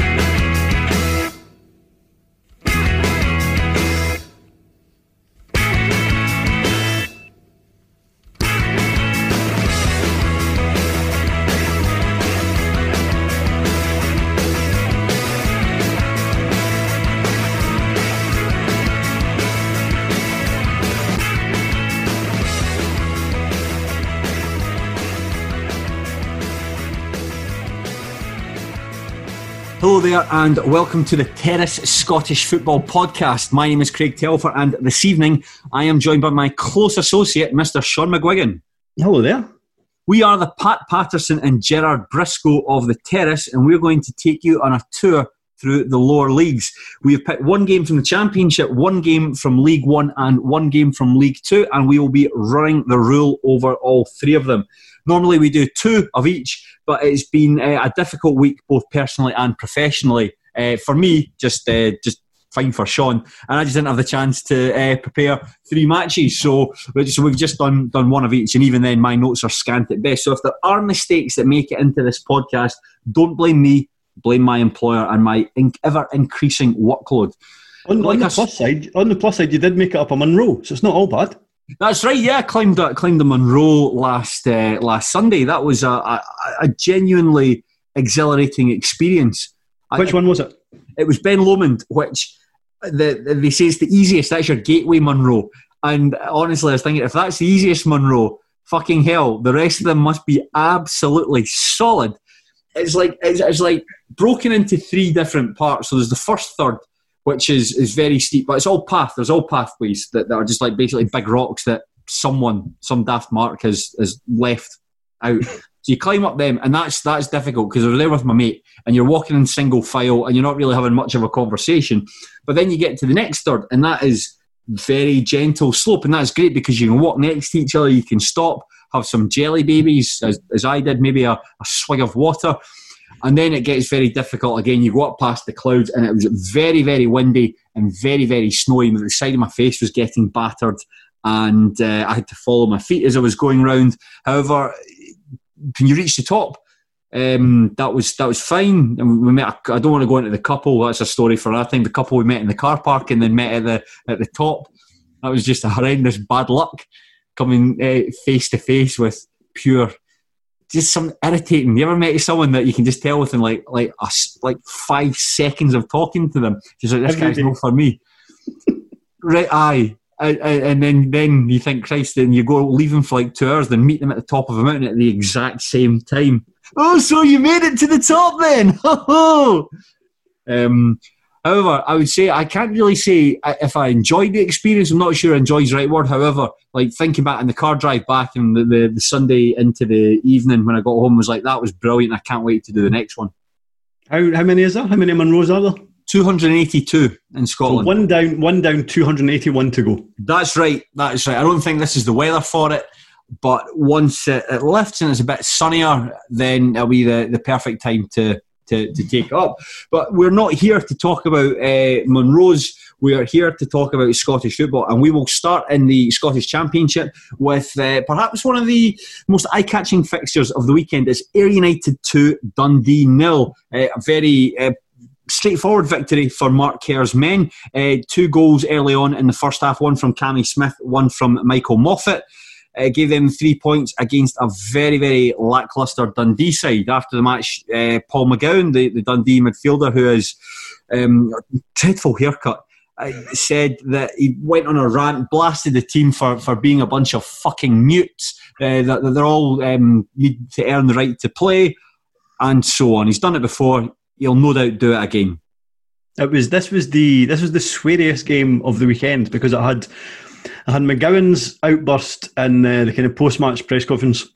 Bye. Hello there, and welcome to the Terrace Scottish Football Podcast. My name is Craig Telfer, and this evening I am joined by my close associate, Mr. Sean McGuigan. Hello there. We are the Pat Patterson and Gerard Briscoe of the Terrace, and we're going to take you on a tour through the lower leagues. We have picked one game from the Championship, one game from League One, and one game from League Two, and we will be running the rule over all three of them. Normally we do two of each, but it's been uh, a difficult week both personally and professionally. Uh, for me, just uh, just fine for Sean, and I just didn't have the chance to uh, prepare three matches. So, so we've just done done one of each, and even then, my notes are scant at best. So if there are mistakes that make it into this podcast, don't blame me. Blame my employer and my ever increasing workload. On, like on the plus side, on the plus side, you did make it up a Munro, so it's not all bad. That's right. Yeah, I climbed uh, climbed the Munro last uh, last Sunday. That was a, a, a genuinely exhilarating experience. Which I, one was it? It was Ben Lomond, which the, the, they say it's the easiest. That's your gateway Munro. And honestly, I was thinking if that's the easiest Munro, fucking hell, the rest of them must be absolutely solid. It's like it's, it's like broken into three different parts. So there's the first third, which is is very steep, but it's all path. There's all pathways that, that are just like basically big rocks that someone, some daft mark has has left out. So you climb up them, and that's that's difficult because I was there with my mate, and you're walking in single file, and you're not really having much of a conversation. But then you get to the next third, and that is very gentle slope, and that's great because you can walk next to each other, you can stop, have some jelly babies, as, as I did, maybe a, a swig of water, and then it gets very difficult again. You go up past the clouds, and it was very, very windy and very, very snowy. The side of my face was getting battered, and uh, I had to follow my feet as I was going round. However, when you reach the top, um, that was that was fine. And we met. I don't want to go into the couple. That's a story for another time. The couple we met in the car park and then met at the at the top. That was just a horrendous bad luck coming uh, face to face with pure just some irritating. You ever met someone that you can just tell within like like a, like five seconds of talking to them, just like this guy's not for me. right, aye. and then, then you think, Christ, then you go leave them for like two hours, then meet them at the top of a mountain at the exact same time. Oh, so you made it to the top then? um, However, I would say I can't really say uh, if I enjoyed the experience. I'm not sure enjoy is the right word. However, like thinking back in the car drive back and the, the, the, Sunday into the evening when I got home was like that was brilliant. I can't wait to do the next one. How how many is there? How many Munros are there? 282 in Scotland. So one down, one down, 281 to go. That's right. That's right. I don't think this is the weather for it, but once it, it lifts and it's a bit sunnier, then it'll be the, the perfect time to to, to take up. But we're not here to talk about uh, Munros. We are here to talk about Scottish football, and we will start in the Scottish Championship with uh, perhaps one of the most eye-catching fixtures of the weekend. Is Ayr United two, Dundee nil. Uh, a very straightforward victory for Mark Kerr's men. Uh, two goals early on in the first half, one from Cammy Smith, one from Michael Moffat. Uh, gave them three points against a very, very lacklustre Dundee side. After the match, uh, Paul McGowan, the, the Dundee midfielder, who has um, a dreadful haircut, uh, said that he went on a rant, blasted the team for, for being a bunch of fucking mutes, uh, that, that they're all um, need to earn the right to play, and so on. He's done it before. He'll no doubt do it again. It was this was the this was the sweariest game of the weekend because it had I had McGowan's outburst in uh, the kind of post match press conference.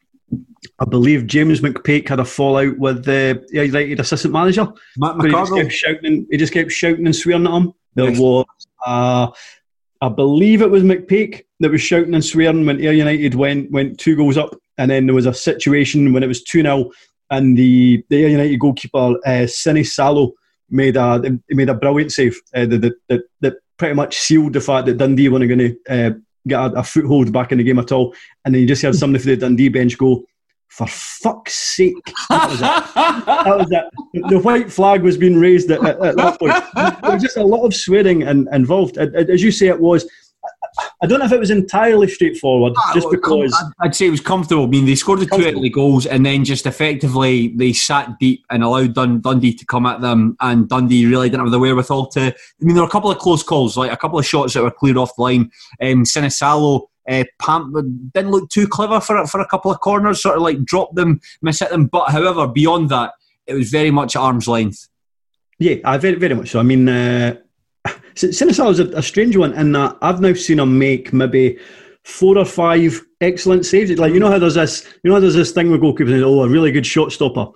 I believe James McPake had a fallout with the United assistant manager. Matt He just, kept shouting, he just kept shouting and swearing at him. There was, uh, I believe it was McPake that was shouting and swearing when Ayr United went went two goals up, and then there was a situation when it was two 0 and the, the Ayr United goalkeeper uh, Sinisalo made a he made a brilliant save uh, that, that that pretty much sealed the fact that Dundee weren't going to uh, get a, a foothold back in the game at all. And then you just heard somebody for the Dundee bench go, "For fuck's sake!" That was it that was it. The white flag was being raised at, at, at that point. There was just a lot of swearing and, involved. As you say, it was. I don't know if it was entirely straightforward, just because. I'd- say it was comfortable. I mean, they scored the two early goals and then just effectively they sat deep and allowed Dun- Dundee to come at them. And Dundee really didn't have the wherewithal to. I mean, there were a couple of close calls, like a couple of shots that were cleared off the line. Um, Sinisalo uh, Pam didn't look too clever for for a couple of corners, sort of like dropped them, miss hit them. But however, beyond that, it was very much at arm's length. Yeah, I very, very much so. I mean, uh, Sinisal is a, a strange one in that I've now seen him make maybe four or five excellent saves. It's Like you know how there's this, you know how there's this thing with goalkeepers, oh, a really good shot stopper,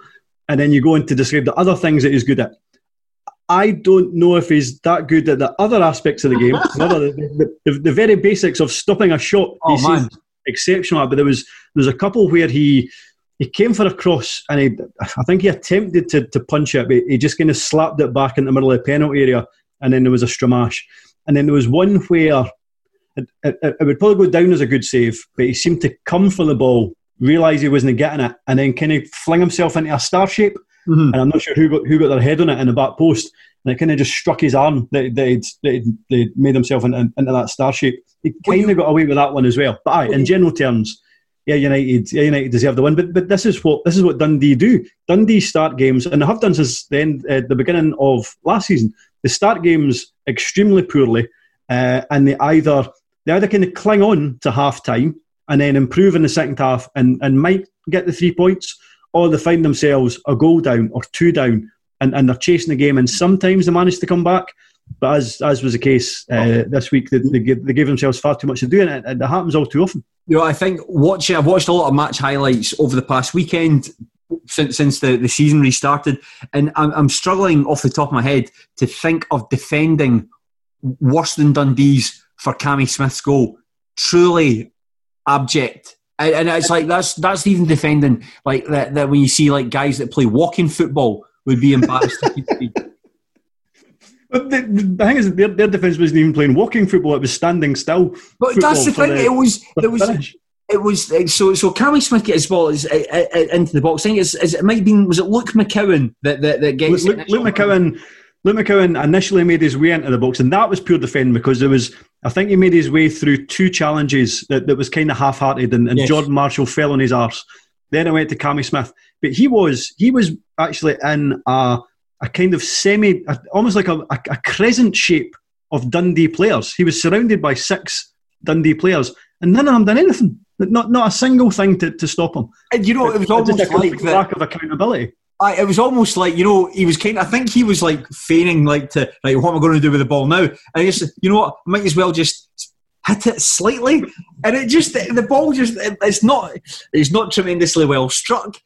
and then you go into describe the other things that he's good at. I don't know if he's that good at the other aspects of the game, the, the, the, the very basics of stopping a shot. Oh, man. exceptional. But there was there was a couple where he he came for a cross and he, I think he attempted to, to punch it, but he just kind of slapped it back in the middle of the penalty area, and then there was a stramash. And then there was one where it, it, it would probably go down as a good save, but he seemed to come for the ball, realise he wasn't getting it, and then kind of fling himself into a star shape. Mhm. And I'm not sure who got who got their head on it in the back post, and it kind of just struck his arm that that he'd, that he'd, made himself into, into that star shape. He kind of got away with that one as well. But aye, in general terms, yeah, United, yeah, United deserve the win. But but this is what this is what Dundee do. Dundee start games, and they have done since the end, uh, the beginning of last season. They start games extremely poorly, uh, and they either they either kind of cling on to half time and then improve in the second half and, and might get the three points, or they find themselves a goal down or two down and, and they're chasing the game. And sometimes they manage to come back. But as as was the case uh, this week, they, they, give, they gave themselves far too much to do, and it, it happens all too often. You know, I think watching. I've watched a lot of match highlights over the past weekend since since the, the season restarted, and I'm, I'm struggling off the top of my head to think of defending worse than Dundee's for Cammy Smith's goal. Truly abject. And, and it's like that's that's even defending like that, that when you see like guys that play walking football would be embarrassed. But the, the thing is, their, their defence wasn't even playing walking football; it was standing still. but that's the thing. It was it was finish. It was uh, so. So Cammy Smith gets his ball uh, uh, into the box. I think it's, it might have been was it Luke McCowan that that, that gets Luke, Luke McCowan. Luke McCowan initially made his way into the box, and that was pure defending because there was. I think he made his way through two challenges that, that was kind of half-hearted, and, and Yes. Jordan Marshall fell on his arse. Then I went to Cammy Smith, but he was he was actually in a a kind of semi, a, almost like a, a, a crescent shape of Dundee players. He was surrounded by six Dundee players, and none of them done anything. Not not a single thing to, to stop him. And you know, it was Just almost a like that. lack of accountability. I, it was almost like you know he was kind. I think he was like feigning like to like what am I going to do with the ball now? And I just you know what I might as well just hit it slightly, and it just the ball just it- it's not it's not tremendously well struck.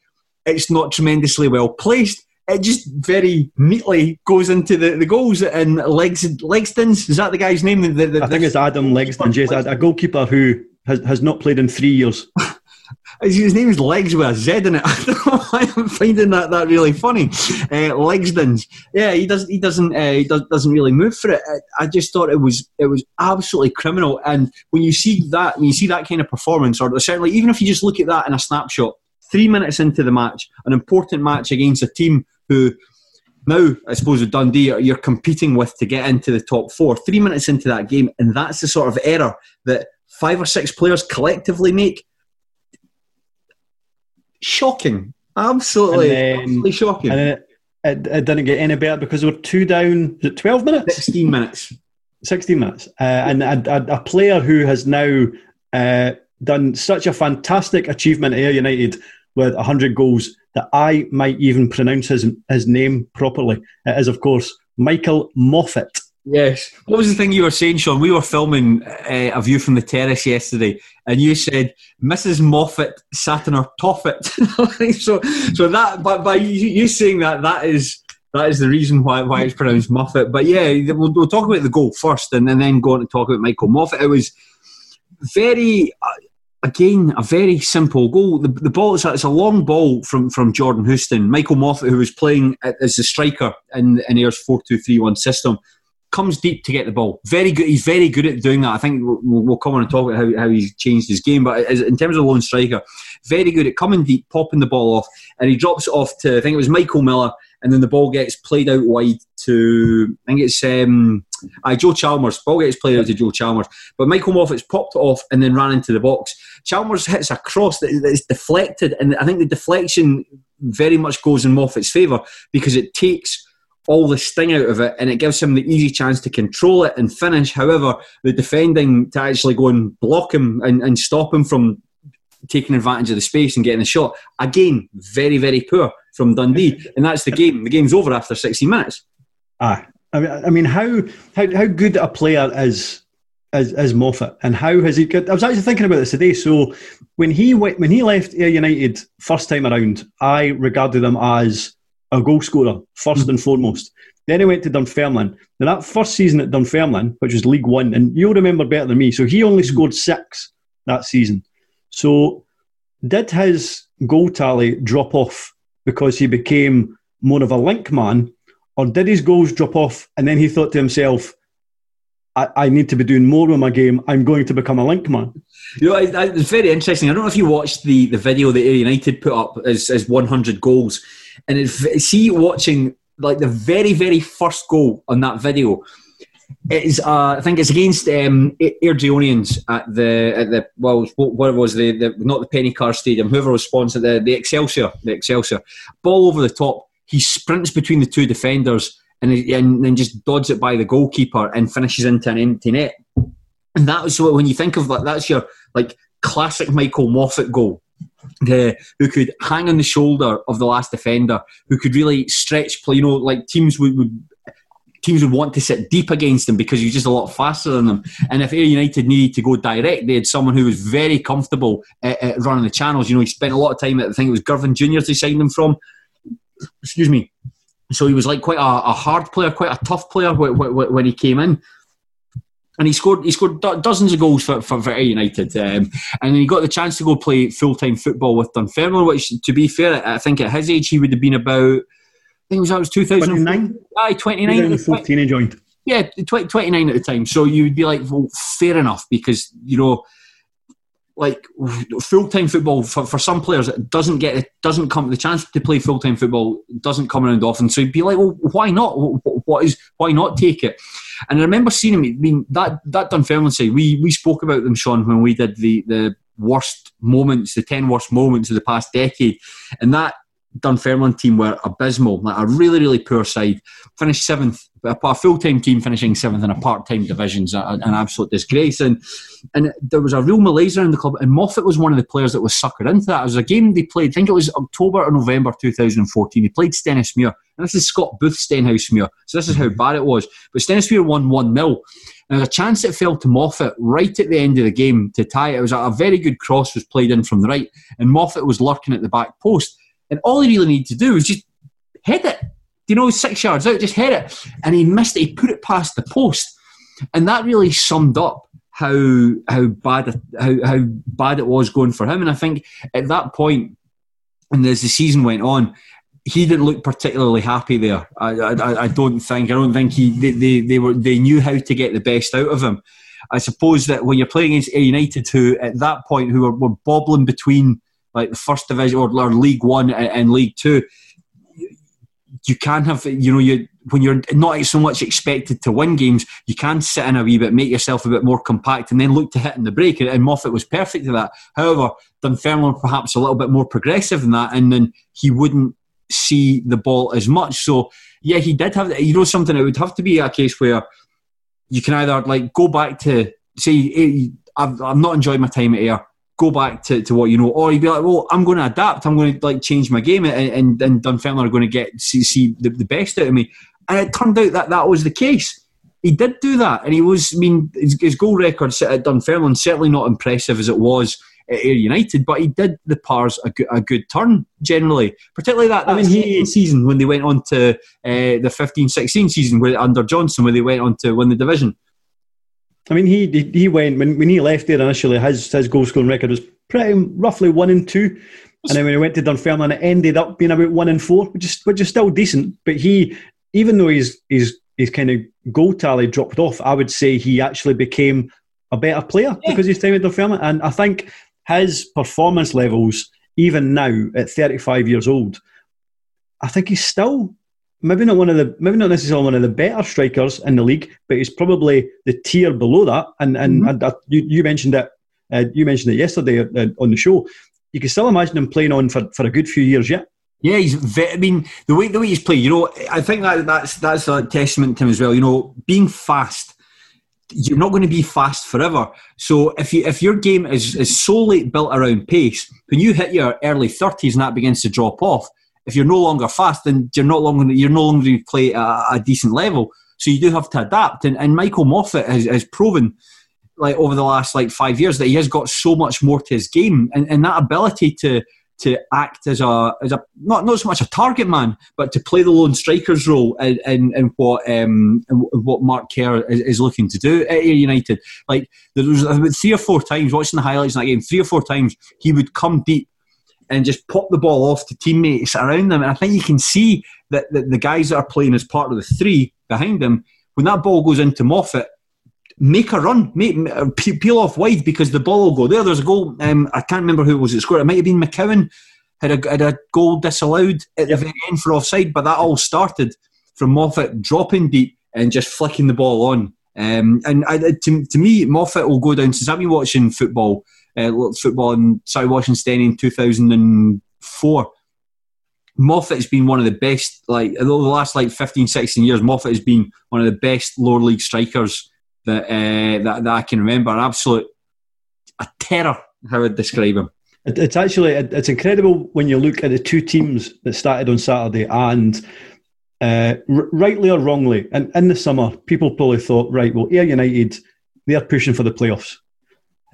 It's not tremendously well placed. It just very neatly goes into the, the goals and Legs Legzdins is that the guy's name? The, the, I think it's Adam Legzdins, a, a goalkeeper who has, has not played in three years. his name's Legs with a Z in it. I don't know why I'm finding that that really funny. Uh, Legzdins, yeah, he doesn't he doesn't uh, he does, doesn't really move for it. I, I just thought it was it was absolutely criminal. And when you see that, when you see that kind of performance, or certainly even if you just look at that in a snapshot, three minutes into the match, an important match against a team who now, I suppose with Dundee, you're competing with to get into the top four. Three minutes into that game, and that's the sort of error that five or six players collectively make. Shocking, absolutely, then, absolutely shocking. And it, it, it, didn't get any better because we were two down. Was it twelve minutes? Sixteen minutes. Sixteen minutes, uh, and a, a, a, player who has now uh, done such a fantastic achievement at Ayr United with hundred goals that I might even pronounce his his name properly. It is, of course, Michael Moffat. Yes. What was the thing you were saying, Sean? We were filming uh, a view from the terrace yesterday, and you said Mrs. Moffat sat in her toffet. so, so that, but by you, saying that, that is that is the reason why why it's pronounced Moffat. But yeah, we'll, we'll talk about the goal first, and, and then go on to talk about Michael Moffat. It was very. Uh, again, a very simple goal. The, the ball is a, it's a long ball from, from Jordan Houston. Michael Moffat, who was playing as the striker in, in Ayr's 4 2 3 1 system, comes deep to get the ball. Very good. He's very good at doing that. I think we'll, we'll come on and talk about how, how he's changed his game. But in terms of lone striker, very good at coming deep, popping the ball off, and he drops it off to I think it was Michael Miller, and then the ball gets played out wide to I think it's um, uh, Joe Chalmers. Ball gets played out to Joe Chalmers, but Michael Moffat's popped it off and then ran into the box. Chalmers hits a cross that is deflected, and I think the deflection very much goes in Moffat's favour because it takes all the sting out of it and it gives him the easy chance to control it and finish. However, the defending to actually go and block him and, and stop him from taking advantage of the space and getting the shot, again, very, very poor from Dundee. And that's the game. The game's over after 60 minutes. Ah, I mean, I mean how, how, how good a player is as, as Moffat, and how has he? I was actually thinking about this today. So when he went, when he left Ayr United first time around, I regarded him as a goal scorer, 1st hmm. and foremost. Then he went to Dunfermline. Now, that first season at Dunfermline, which was League One, and you'll remember better than me, so he only hmm. scored six that season. So, did his goal tally drop off because he became more of a link man, or did his goals drop off and then he thought to himself, I, I need to be doing more with my game. I'm going to become a link man. You know, it's very interesting. I don't know if you watched the, the video that United put up as, as 100 goals and it's, see watching like the very very first goal on that video. Is uh, I think it's against um, Airdrieonians at the at the well what it was the, the not the Penny Car Stadium whoever was sponsored the the Excelsior the Excelsior. Ball over the top. He sprints between the two defenders and and then just dodges it by the goalkeeper and finishes into an empty net. And that was when you think of that that's your like classic Michael Moffat goal who could hang on the shoulder of the last defender, who could really stretch play. You know, like teams would, would teams would want to sit deep against him because he's just a lot faster than them. And if Ayr United needed to go direct, they had someone who was very comfortable at, at running the channels. You know, he spent a lot of time at I think it was Girvan Juniors they signed him from. Excuse me. So he was like quite a, a hard player, quite a tough player when he came in and he scored he scored do- dozens of goals for, for, for United, um, and he got the chance to go play full time football with Dunfermline. Which, to be fair, I think at his age he would have been about. I think it was that was two thousand nine. Aye, twenty nine. Fourteen he joined. Yeah, 20, 29 at the time. So you would be like, well, fair enough, because you know like full time football for, for some players it doesn't get it doesn't come the chance to play full time football doesn't come around often. So you'd be like, well, why not? What is why not take it? And I remember seeing him. I mean that that Dunfermline side. We we spoke about them, Sean, when we did the the worst moments, the ten worst moments of the past decade, and that Dunfermline team were abysmal, like a really, really poor side. Finished seventh, a full time team finishing seventh in a part time division's an absolute disgrace. And and there was a real malaise around the club. And Moffat was one of the players that was suckered into that. It was a game they played, I think it was October or November 2014. They played Stenhousemuir. And this is Scott Booth Stenhousemuir. So this is how mm-hmm. bad it was. But Stenhousemuir won 1 0. And there's a chance it fell to Moffat right at the end of the game to tie it. It was a, a very good cross was played in from the right. And Moffat was lurking at the back post. And all he really needed to do was just hit it. You know, six yards out, just hit it. And he missed it. He put it past the post. And that really summed up how how how bad how how bad it was going for him. And I think at that point, and as the season went on, he didn't look particularly happy there. I, I, I don't think. I don't think he they, they, they were they knew how to get the best out of him. I suppose that when you're playing against United, who at that point who were, were bobbling between like the first division or, League One and, League Two, you can have you know you when you're not so much expected to win games, you can sit in a wee bit, make yourself a bit more compact, and then look to hit in the break. And Moffat was perfect at that. However, Dunfermline perhaps a little bit more progressive than that, and then he wouldn't see the ball as much. So yeah, he did have you know something. It would have to be a case where you can either like go back to say eh, I've, I've not enjoyed my time at Ayr go back to, to what you know, or you'd be like, well, I'm going to adapt. I'm going to like change my game, and, and, and Dunfermline are going to get see, see the, the best out of me. And it turned out that that was the case. He did do that, and he was. I mean, his, his goal record at Dunfermline certainly not impressive as it was at Ayr United, but he did the Pars a good, a good turn generally, particularly that, that I mean, he, season when they went on to uh, the 15-16 season where, under Johnston, where they went on to win the division. I mean, he he went when, when he left there initially. His his goal scoring record was pretty roughly one and two, and then when he went to Dunfermline, it ended up being about one and four, which is which is still decent. But he, even though his his his kind of goal tally dropped off, I would say he actually became a better player yeah. because his time at Dunfermline, and I think his performance levels, even now at 35 years old, I think he's still maybe not one of the maybe not necessarily one of the better strikers in the league, but he's probably the tier below that. And and, mm-hmm. you, you mentioned it. Uh, you mentioned it yesterday uh, on the show. You can still imagine him playing on for, for a good few years yet. Yeah, he's. Very, I mean, the way the way he's played, you know, I think that that's that's a testament to him as well. You know, being fast. You're not going to be fast forever. So if you if your game is, is solely built around pace, when you hit your early thirties and that begins to drop off, if you're no longer fast, then you're not longer you're no longer going to play at a decent level. So you do have to adapt. And, and Michael Moffat has, has proven, like over the last like five years, that he has got so much more to his game, and, and that ability to to act as a as a not not so much a target man, but to play the lone striker's role in, in, in what um in what Mark Kerr is, is, looking to do at United. Like there was about three or four times watching the highlights in that game, three or four times he would come deep and just pop the ball off to teammates around them. And I think you can see that, that the guys that are playing as part of the three behind them, when that ball goes into Moffat, make a run, make, peel off wide because the ball will go there. There's a goal. Um, I can't remember who it was that scored. It might have been McCowan had a, had a goal disallowed at the very end for offside, but that all started from Moffat dropping deep and just flicking the ball on. Um, and I, to, to me, Moffat will go down since I've been watching football uh, football started watching Steny in 2004. Moffat has been one of the best, like, over the last like 15, 16 years, Moffat has been one of the best lower league strikers that, uh, that, that I can remember. An absolute a terror, how I would describe him. It's actually it's incredible when you look at the two teams that started on Saturday, and uh, r- rightly or wrongly, and in the summer, people probably thought, right, well, Ayr United, they're pushing for the playoffs.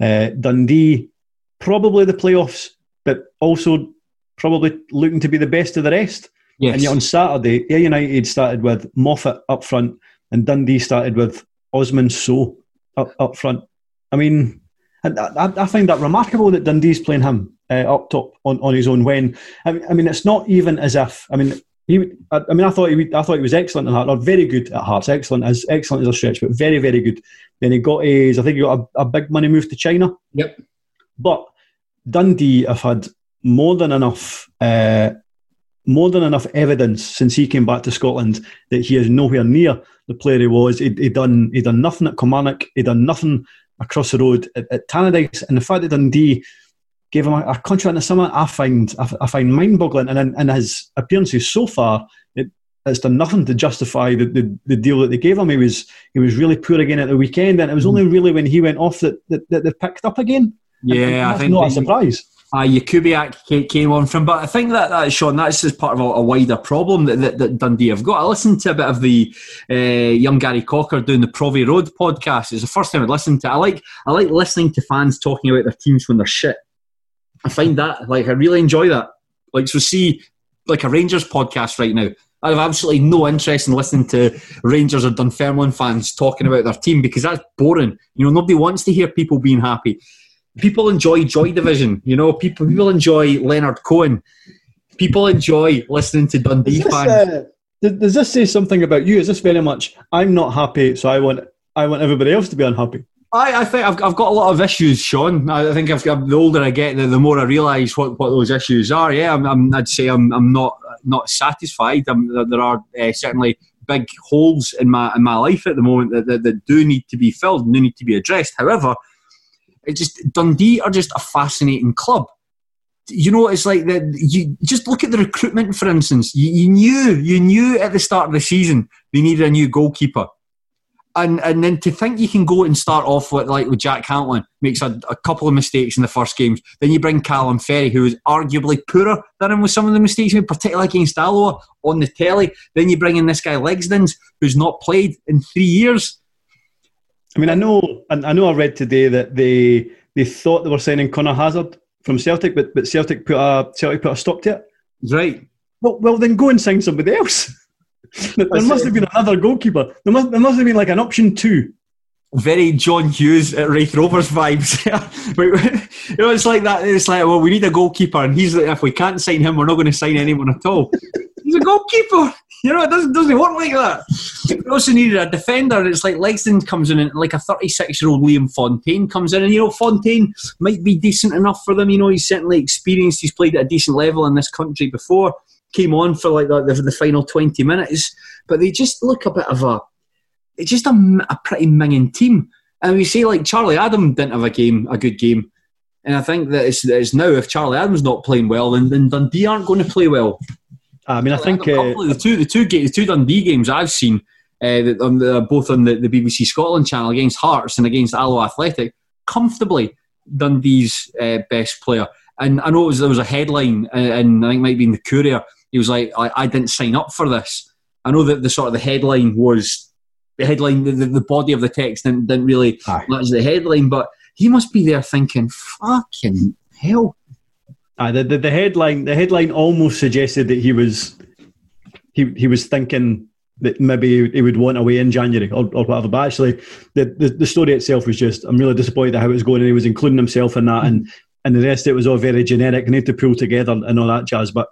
Uh, Dundee, probably the playoffs, but also probably looking to be the best of the rest. Yes. And yet on Saturday, Ayr United started with Moffat up front, and Dundee started with Osman Sow up, up front. I mean, I, I, I find that remarkable that Dundee's playing him uh, up top on, on his own. When I I mean, it's not even as if I mean. He, I, I mean, I thought he, I thought he was excellent at heart, or very good at Hearts. Excellent as excellent as a stretch, but very, very good. Then he got his, I think he got a, a big money move to China. Yep. But Dundee have had more than enough, uh, more than enough evidence since he came back to Scotland that he is nowhere near the player he was. He he done he done nothing at Kilmarnock. He done nothing across the road at, at Tannadice, and the fact that Dundee gave him a, a contract in the summer, I find I, I find mind-boggling. And in, in his appearances so far, it, it's done nothing to justify the, the, the, deal that they gave him. He was he was really poor again at the weekend, and it was only mm. really when he went off that, that, that they picked up again. Yeah, I think not a surprise. Uh, Jakubiak came on from, but I think that, that Sean, that's just part of a, a wider problem that, that, that, Dundee have got. I listened to a bit of the uh, young Gary Cocker doing the Provy Road podcast. It's the first time I'd listened to. It. I like I like listening to fans talking about their teams when they're shit. I find that like I really enjoy that. Like so, see like a Rangers podcast right now I have absolutely no interest in listening to Rangers or Dunfermline fans talking about their team because that's boring. You know, nobody wants to hear people being happy. People enjoy Joy Division. You know, people people enjoy Leonard Cohen. People enjoy listening to Dundee this, fans. uh, does- does this say something about you? Is this very much I'm not happy, so I want I want everybody else to be unhappy? I, I think I've, I've got a lot of issues, Sean. I think I've, the older I get, the, the more I realise what, what those issues are. Yeah, I'm, I'm, I'd say I'm, I'm not not satisfied. I'm, there are uh, certainly big holes in my in my life at the moment that, that, that do need to be filled and do need to be addressed. However, it just Dundee are just a fascinating club. You know, it's like that. You just look at the recruitment, for instance. You, you knew, you knew at the start of the season they needed a new goalkeeper and and then to think you can go and start off with like with Jack Hamilton makes a, a couple of mistakes in the first games. Then you bring Calum Ferrie, who is arguably poorer than him with some of the mistakes, made, particularly against Alloa on the telly. Then you bring in this guy Legzdins, who's not played in three years. I mean, I know, and I know. I read today that they they thought they were signing Conor Hazard from Celtic, but but Celtic put a Celtic put a stop to it. Right. Well, well, then go and sign somebody else. there must have been another goalkeeper. There must there must have been like an option two. Very John Hughes at Raith Rovers vibes. you know, it's like that. It's like, well, we need a goalkeeper, and he's like, if we can't sign him, we're not going to sign anyone at all. he's a goalkeeper. You know, it doesn't doesn't work like that. We also needed a defender. It's like Lexington comes in, and like a 36 year old Liam Fontaine comes in, and you know Fontaine might be decent enough for them. You know, he's certainly experienced. He's played at a decent level in this country before. Came on for like the, the, the final 20 minutes, but they just look a bit of a. It's just a, a pretty minging team. And we see like Charlie Adam didn't have a game, a good game. And I think that it's, it's now if Charlie Adam's not playing well, then, then Dundee aren't going to play well. I mean, I think uh, the two the two the two Dundee games I've seen, uh, that on the, both on the, the BBC Scotland channel against Hearts and against Alloa Athletic, comfortably Dundee's uh, best player. And I know it was, there was a headline, uh, and I think it might be in the Courier. He was like, I, "I didn't sign up for this." I know that the sort of the headline was the headline, the, the, body of the text didn't, didn't really Aye. match the headline, but he must be there thinking, "Fucking hell." aye, the, the the headline the headline almost suggested that he was he he was thinking that maybe he would want away in January or, or whatever. But actually, the, the the story itself was just I'm really disappointed at how it was going, and he was including himself in that, and and the rest of it was all very generic. and need to pull together and all that jazz. But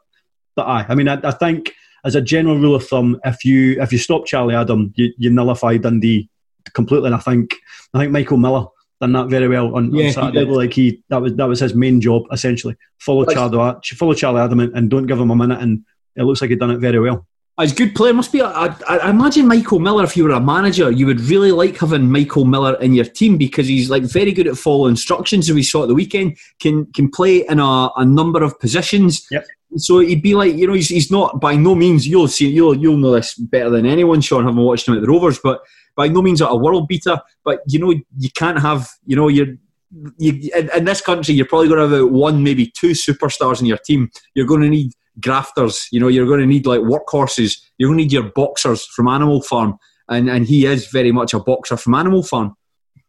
but aye, I mean, I, I think as a general rule of thumb, if you if you stop Charlie Adam, you, you nullify Dundee completely. And I think I think Michael Miller done that very well on, Yeah, he on Saturday. did. Like he that was that was his main job essentially. Follow Like- Charlie follow Charlie Adam and, and don't give him a minute, and it looks like he done it very well. Ah, as a good player must be. I, I, I imagine Michael Miller. If you were a manager, you would really like having Michael Miller in your team because he's like very good at following instructions. As we saw at the weekend, can can play in a, a number of positions. Yep. So he'd be like, you know, he's, he's not by no means. You'll see, you'll you'll know this better than anyone, Sean, having watched him at the Rovers. But by no means a world beater. But you know, you can't have, you know, you're. You, in, in this country, you're probably going to have one, maybe two superstars in your team. You're going to need grafters. You know, you're going to need like workhorses. You're going to need your boxers from Animal Farm, and and he is very much a boxer from Animal Farm.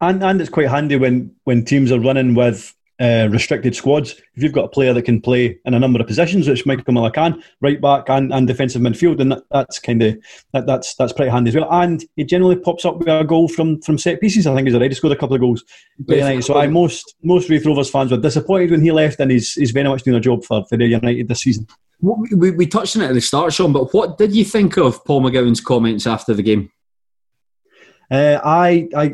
And and it's quite handy when when teams are running with uh, restricted squads. If you've got a player that can play in a number of positions, which Michael Miller can, right back and, and defensive midfield, then that, that's kind of that, that's that's pretty handy as well. And he generally pops up with a goal from from set pieces. I think he's already scored a couple of goals. So I most most Raith Rovers fans were disappointed when he left, and he's he's very much doing a job for for the United this season. We, we touched on it at the start, Sean, but what did you think of Paul McGowan's comments after the game? Uh, I I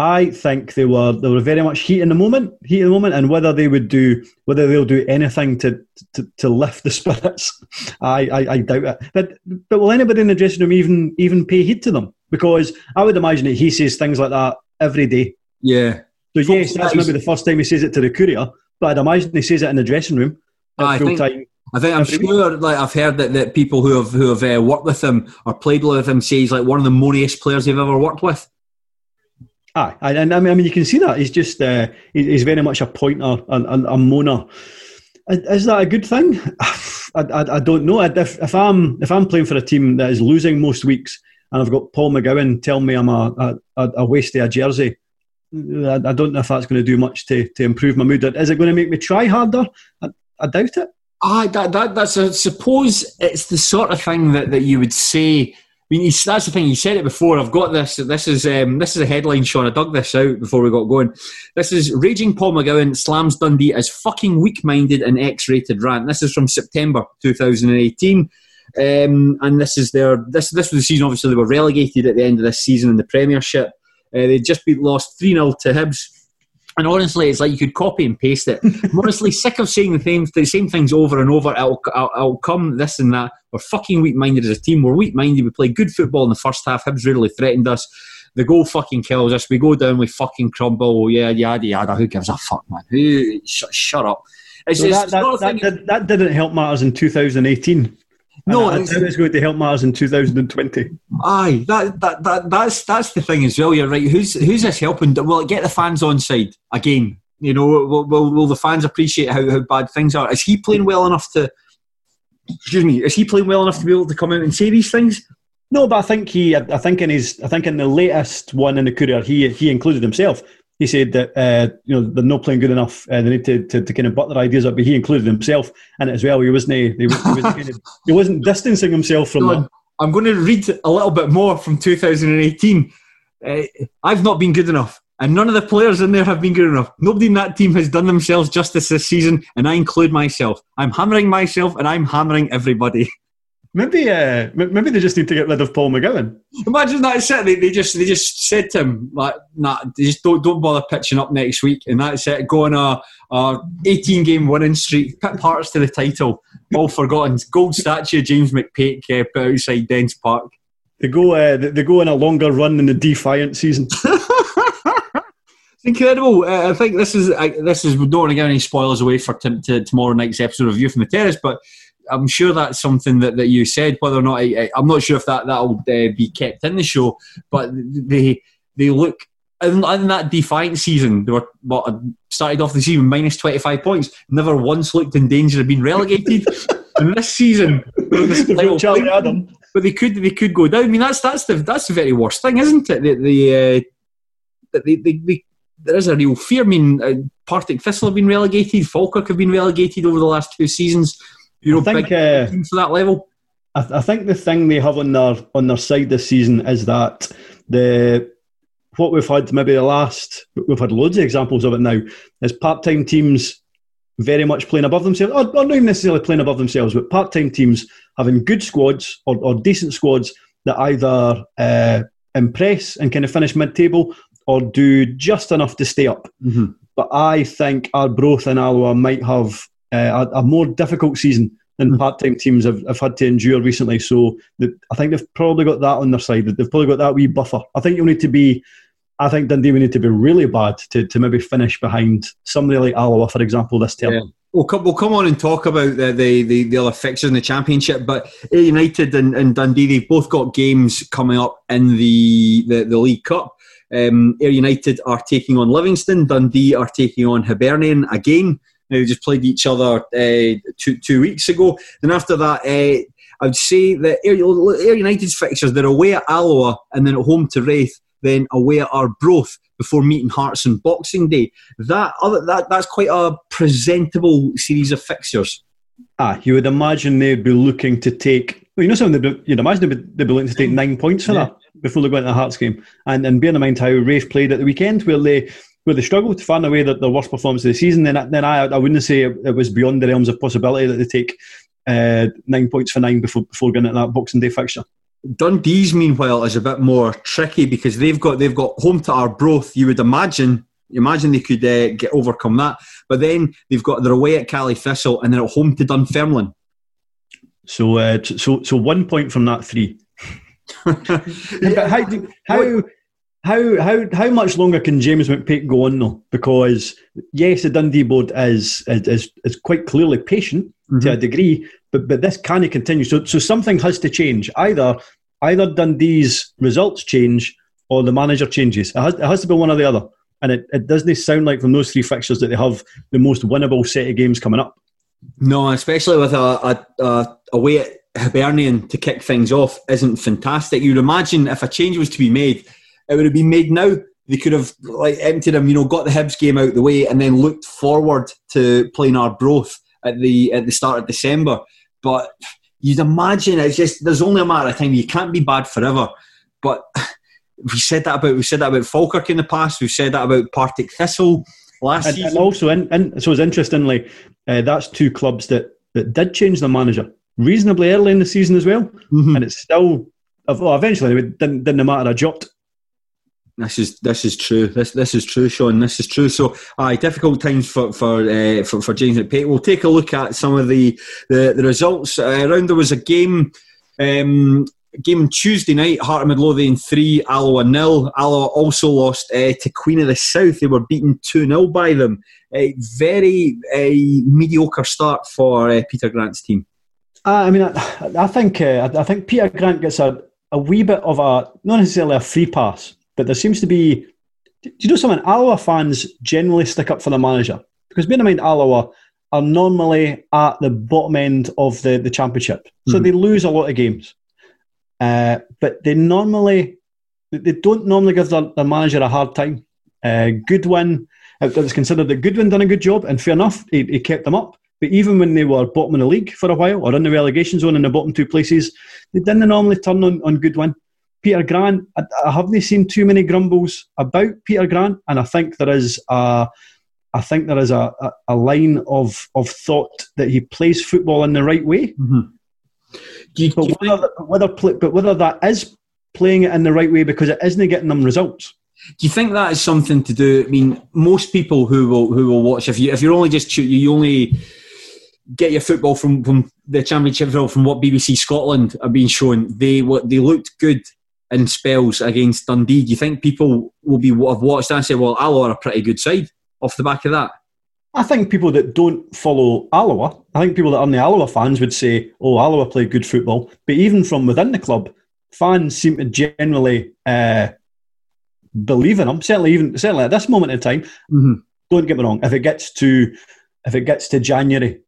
I think they were they were very much heat in the moment, heat in the moment, and whether they would do whether they'll do anything to to, to lift the spirits, I, I, I doubt it. But but will anybody in the dressing room even even pay heed to them? Because I would imagine that he says things like that every day. Yeah, So yes, that's maybe the first time he says it to the courier, but I'd imagine he says it in the dressing room I full think- time. I think I'm sure, like I've heard that, that people who have who have uh, worked with him or played with him say he's like one of the moaniest players they've ever worked with. Aye, and, I mean, I you can see that he's just uh, he's very much a pointer and, a moaner. Is that a good thing? I, I, I don't know. If, if I'm if I'm playing for a team that is losing most weeks, and I've got Paul McGowan telling me I'm a a, a waste of a jersey, I, I don't know if that's going to do much to, to improve my mood. Is it going to make me try harder? I, I doubt it. Ah, that, that that's a, suppose it's the sort of thing that, that you would say. I mean, he's, that's the thing. You said it before. I've got this. This is um, this is a headline, Sean. I dug this out before we got going. This is raging Paul McGowan slams Dundee as fucking weak-minded and X-rated rant. This is from September 2018, um, and this is their this this was the season. Obviously, they were relegated at the end of this season in the Premiership. Uh, they'd just been lost three 0 to Hibs. And honestly, it's like you could copy and paste it. I'm honestly sick of saying the same, the same things over and over. It'll, it'll, it'll come this and that. We're fucking weak minded as a team. We're weak minded. We play good football in the first half. Hibs really threatened us. The goal fucking kills us. We go down, we fucking crumble. Oh, yeah, yada yada. Who gives a fuck, man? Who? Sh- shut up. It's, so it's that, that, that, did, that didn't help matters in 2018. No, it's, it's going to help matters in 2020. Aye, that, that, that that's that's the thing as well. You're right. Who's who's this helping? Will it get the fans on side again? You know, will, will, will the fans appreciate how, how bad things are? Is he playing well enough to? Excuse me. Is he playing well enough to be able to come out and say these things? No, but I think he. I think in his. I think in the latest one in the courier, he he included himself he said that uh, you know they're not playing good enough. Uh, they need to, to, to, kind of butt their ideas up. But he included himself in it as well. He wasn't he, he, wasn't, kind of, he wasn't distancing himself from no, that. I'm going to read a little bit more from 2018. Uh, I've not been good enough, and none of the players in there have been good enough. Nobody in that team has done themselves justice this season, and I include myself. I'm hammering myself, and I'm hammering everybody. Maybe, uh, maybe they just need to get rid of Paul McGowan. Imagine that's it. They, they just they just said to him like, "Nah, just don't don't bother pitching up next week," and that's it. Go on a, a 18 game winning streak, Pip parts to the title, all forgotten. Gold statue James McPake uh, put outside Dens Park. They go uh, they go on a longer run than the Defiant season. It's incredible. Uh, I think this is this is. We don't want to give any spoilers away for t- t- tomorrow night's episode of View from the Terrace, but I'm sure that's something that, that you said. Whether or not I, am not sure if that that'll uh, be kept in the show, but they they look in, in, that defiant season. They were what started off the season minus 25 points. Never once looked in danger of being relegated. and this season, Charlie Adam. But they could they could go down. I mean that's that's the that's the very worst thing, isn't it? The the, uh, the there is a real fear. I mean, uh, Partick Thistle have been relegated. Falkirk have been relegated over the last two seasons. You know, think, big uh, teams to that level. I, th- I, think the thing they have on their on their side this season is that the what we've had maybe the last we've had loads of examples of it now is part time teams very much playing above themselves, or, or, not even necessarily playing above themselves, but part time teams having good squads or, or decent squads that either uh, impress and kind of finish mid table or do just enough to stay up. Mm-hmm. But I think Arbroath and Alloa might have uh, a, a, more difficult season than mm. part-time teams have, have had to endure recently. So the, I think they've probably got that on their side. They've probably got that wee buffer. I think you'll need to be. I think Dundee will need to be really bad to, to maybe finish behind somebody like Alloa, for example, this term. Yeah. We'll come, we'll come on and talk about the, the, the, the other fixtures in the Championship, but United and, and Dundee, they've both got games coming up in the, the, the League Cup. Um, Ayr United are taking on Livingston, Dundee are taking on Hibernian again. They just played each other uh, two, two weeks ago. Then after that, uh, I'd say that Ayr United's fixtures, they're away at Alloa and then at home to Raith, then away at Arbroath before meeting Hearts on Boxing Day. That, other, that That's quite a presentable series of fixtures. Ah, you would imagine they'd be looking to take. Well, you know something. You'd imagine they'd be, they'd be looking to take nine points for yeah. that before they go into the Hearts game, and and bearing in mind how Raith played at the weekend, where they where they struggled to find a way that their worst performance of the season, then then I I wouldn't say it was beyond the realms of possibility that they take uh, nine points for nine before before getting into that Boxing Day fixture. Dundee's meanwhile is a bit more tricky because they've got they've got home to Arbroath. You would imagine imagine they could uh, get overcome that, but then they've got their away at Caley Thistle and they're at home to Dunfermline. So uh, so so one point from that three. yeah. how how how how how much longer can James McPake go on though? Because yes, the Dundee board is is is quite clearly patient mm-hmm. to a degree, but but this can't continue. So so something has to change. Either either Dundee's results change or the manager changes. It has, it has to be one or the other. And it, it doesn't sound like from those three fixtures that they have the most winnable set of games coming up. No, especially with a, a, a away at Hibernian to kick things off isn't fantastic. You'd imagine if a change was to be made it would have been made now. They could have like emptied him, you know, got the Hibs game out the way, and then looked forward to playing Arbroath at the at the start of December. But you'd imagine it's just there's only a matter of time. You can't be bad forever. But we said that about we said that about Falkirk in the past. We've said that about Partick Thistle last and, season. And also, in, in, so it's interestingly, uh, that's two clubs that, that did change the manager reasonably early in the season as well, mm-hmm. and it's still well, eventually it didn't, didn't matter a jot. This is this is true. This this is true, Sean. This is true. So, aye, difficult times for for uh, for, for James McPake. We'll take a look at some of the the, the results uh, around. There was a game. Um, game Tuesday night, Heart of Midlothian 3, Alloa nil. Alloa also lost uh, to Queen of the South. They were beaten 2 0 by them. A very uh, mediocre start for uh, Peter Grant's team. Uh, I mean, I, I think I think Peter Grant gets a, a wee bit of a, not necessarily a free pass, but there seems to be. Do you know something? Alloa fans generally stick up for the manager because, bear in mind, Alloa are normally at the bottom end of the, the championship, so mm-hmm. they lose a lot of games. Uh, but they normally they don't normally give their, their manager a hard time. Uh, Goodwin, it was considered that Goodwin done a good job, and fair enough, he, he kept them up. But even when they were bottom of the league for a while, or in the relegation zone in the bottom two places, they didn't normally turn on, on Goodwin. Peter Grant, I, I haven't seen too many grumbles about Peter Grant, and I think there is a, I think there is a, a, a line of, of thought that he plays football in the right way. Mm-hmm. You, but, whether, whether, but whether that is playing it in the right way because it isn't getting them results. Do you think that is something to do? I mean, most people who will who will watch if you if you're only just you only get your football from, from the championship from what BBC Scotland have been showing. They they looked good in spells against Dundee. Do you think people will be what have watched that and say, "Well, Alloa are a pretty good side" off the back of that? I think people that don't follow Alloa, I think people that aren't the Alloa fans would say, "Oh, Alloa play good football." But even from within the club, fans seem to generally uh, believe in them. Certainly, even certainly at this moment in time. Mm-hmm. Don't get me wrong. If it gets to if it gets to January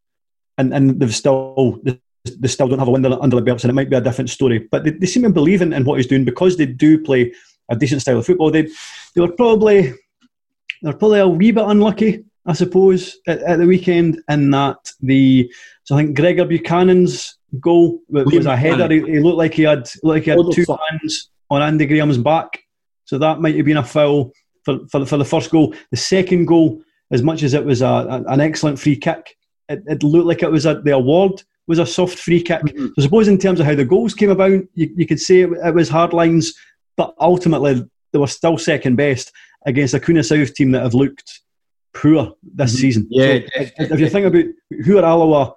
and, and they've still they still don't have a win under the belts, and it might be a different story. But they, they seem to believe in, in what he's doing because they do play a decent style of football. They they were probably they're probably a wee bit unlucky, I suppose, at, at, the weekend in that the so I think Gregor Buchanan's goal was a header. He, he, looked like he had like he had two hands on Andy Graham's back, so that might have been a foul for, for, for the first goal. The second goal, as much as it was a, a, an excellent free kick, it, it looked like it was a, the award was a soft free kick. Mm-hmm. So I suppose in terms of how the goals came about, you, you could say it, it, was hard lines, but ultimately they were still second best against a Queen of South team that have looked poor this mm-hmm. season. Yeah. So if, if, you think about who are Alloa,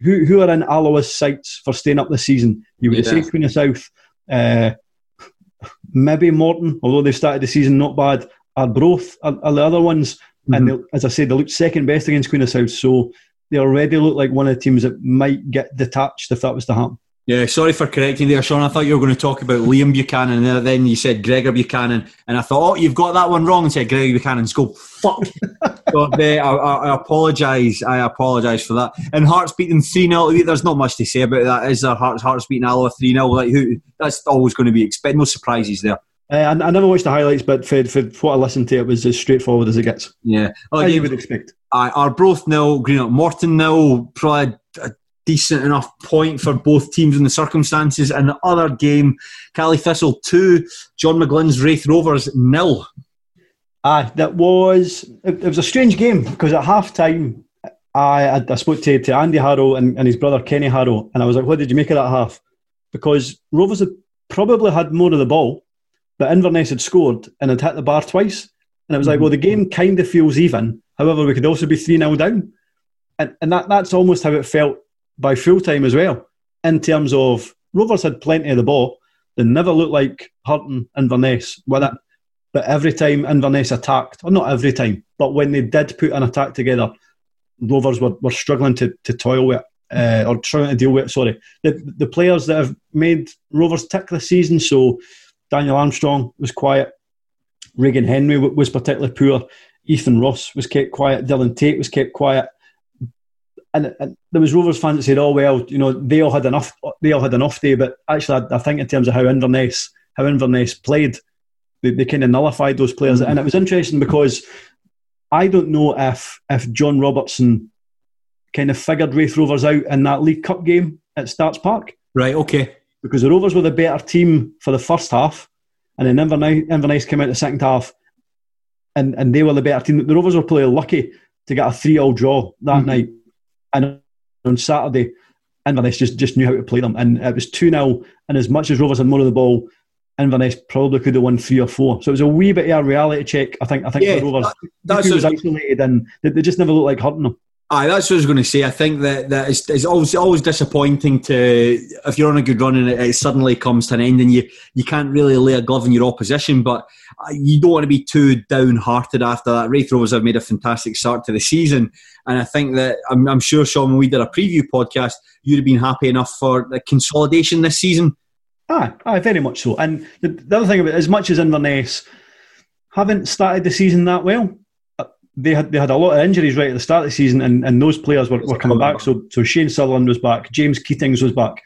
who who are in Alloa's sights for staying up this season, you would yeah. say Queen of South, uh, maybe Morton, although they've started the season not bad. Arbroath are, are the other ones, mm-hmm. and they, as I said, they looked second best against Queen of South. So they already look like one of the teams that might get detached if that was to happen. Yeah, sorry for correcting there, Sean. I thought you were going to talk about Liam Buchanan, and then you said Gregor Buchanan, and I thought, oh, you've got that one wrong, and said Gregor Buchanan's goal. Fuck. so, uh, I, I, I apologise. I apologise for that. And Hearts beating 3 0. There's not much to say about that. Is there Hearts, Hearts beating Alloa 3 0? Like, who, that's always going to be expected. No surprises there. Uh, I, I, never watched the highlights, but for, for what I listened to, it was as straightforward as it gets. Yeah, as you would expect. I, Arbroath nil, Greenock Morton nil. Probably a decent enough point for both teams in the circumstances. And the other game, Caley Thistle two, John McGlynn's Raith Rovers nil. Aye, that was it, it was a strange game because at half time I, I spoke to, to Andy Harrow and, and his brother Kenny Harrow, and I was like, "What did you make of that half?" Because Rovers had probably had more of the ball, but Inverness had scored and had hit the bar twice. And it was like, mm-hmm. well, the game kind of feels even. However, we could also be 3 0 down. And, and that, that's almost how it felt by full time as well, in terms of Rovers had plenty of the ball. They never looked like hurting Inverness with it. But every time Inverness attacked, or not every time, but when they did put an attack together, Rovers were, were struggling to, to toil with it. Uh, or trying to deal with it, sorry. The, the players that have made Rovers tick this season, so Daniel Armstrong was quiet. Regan Henry was particularly poor. Ethan Ross was kept quiet. Dylan Tate was kept quiet. And, and, there was Rovers fans that said, "Oh well, you know, they all had enough. They all had an off day." But actually, I, I think in terms of how Inverness, how Inverness played, they, they kind of nullified those players. Mm-hmm. And it was interesting because I don't know if if John Robertson kind of figured Raith Rovers out in that League Cup game at Stark's Park Right, okay. Because the Rovers were the better team for the first half, and then Inverness, Inverness came out the second half, and, and they were the better team. The Rovers were probably lucky to get a 3 all draw that Mhm. night, and on Saturday, Inverness just, just knew how to play them, and it was 2 0. And as much as Rovers had more of the ball, Inverness probably could have won three or four. So it was a wee bit of a reality check. I think. I think Yeah, the Rovers. that- that's he was isolated, and they, they just never looked like hurting them. Aye, that's what I was going to say. I think that, that it's, it's always always disappointing to if you're on a good run and it, it suddenly comes to an end and you you can't really lay a glove in your opposition. But uh, you don't want to be too downhearted after that. Raith Rovers have made a fantastic start to the season, and I think that I'm, I'm sure Sean, when we did a preview podcast, you'd have been happy enough for the consolidation this season. Aye, aye, very much so. And the, the other thing about it, as much as Inverness haven't started the season that well, they had they had a lot of injuries right at the start of the season, and, and those players were, were coming back. So so Shane Sutherland was back, James Keatings was back,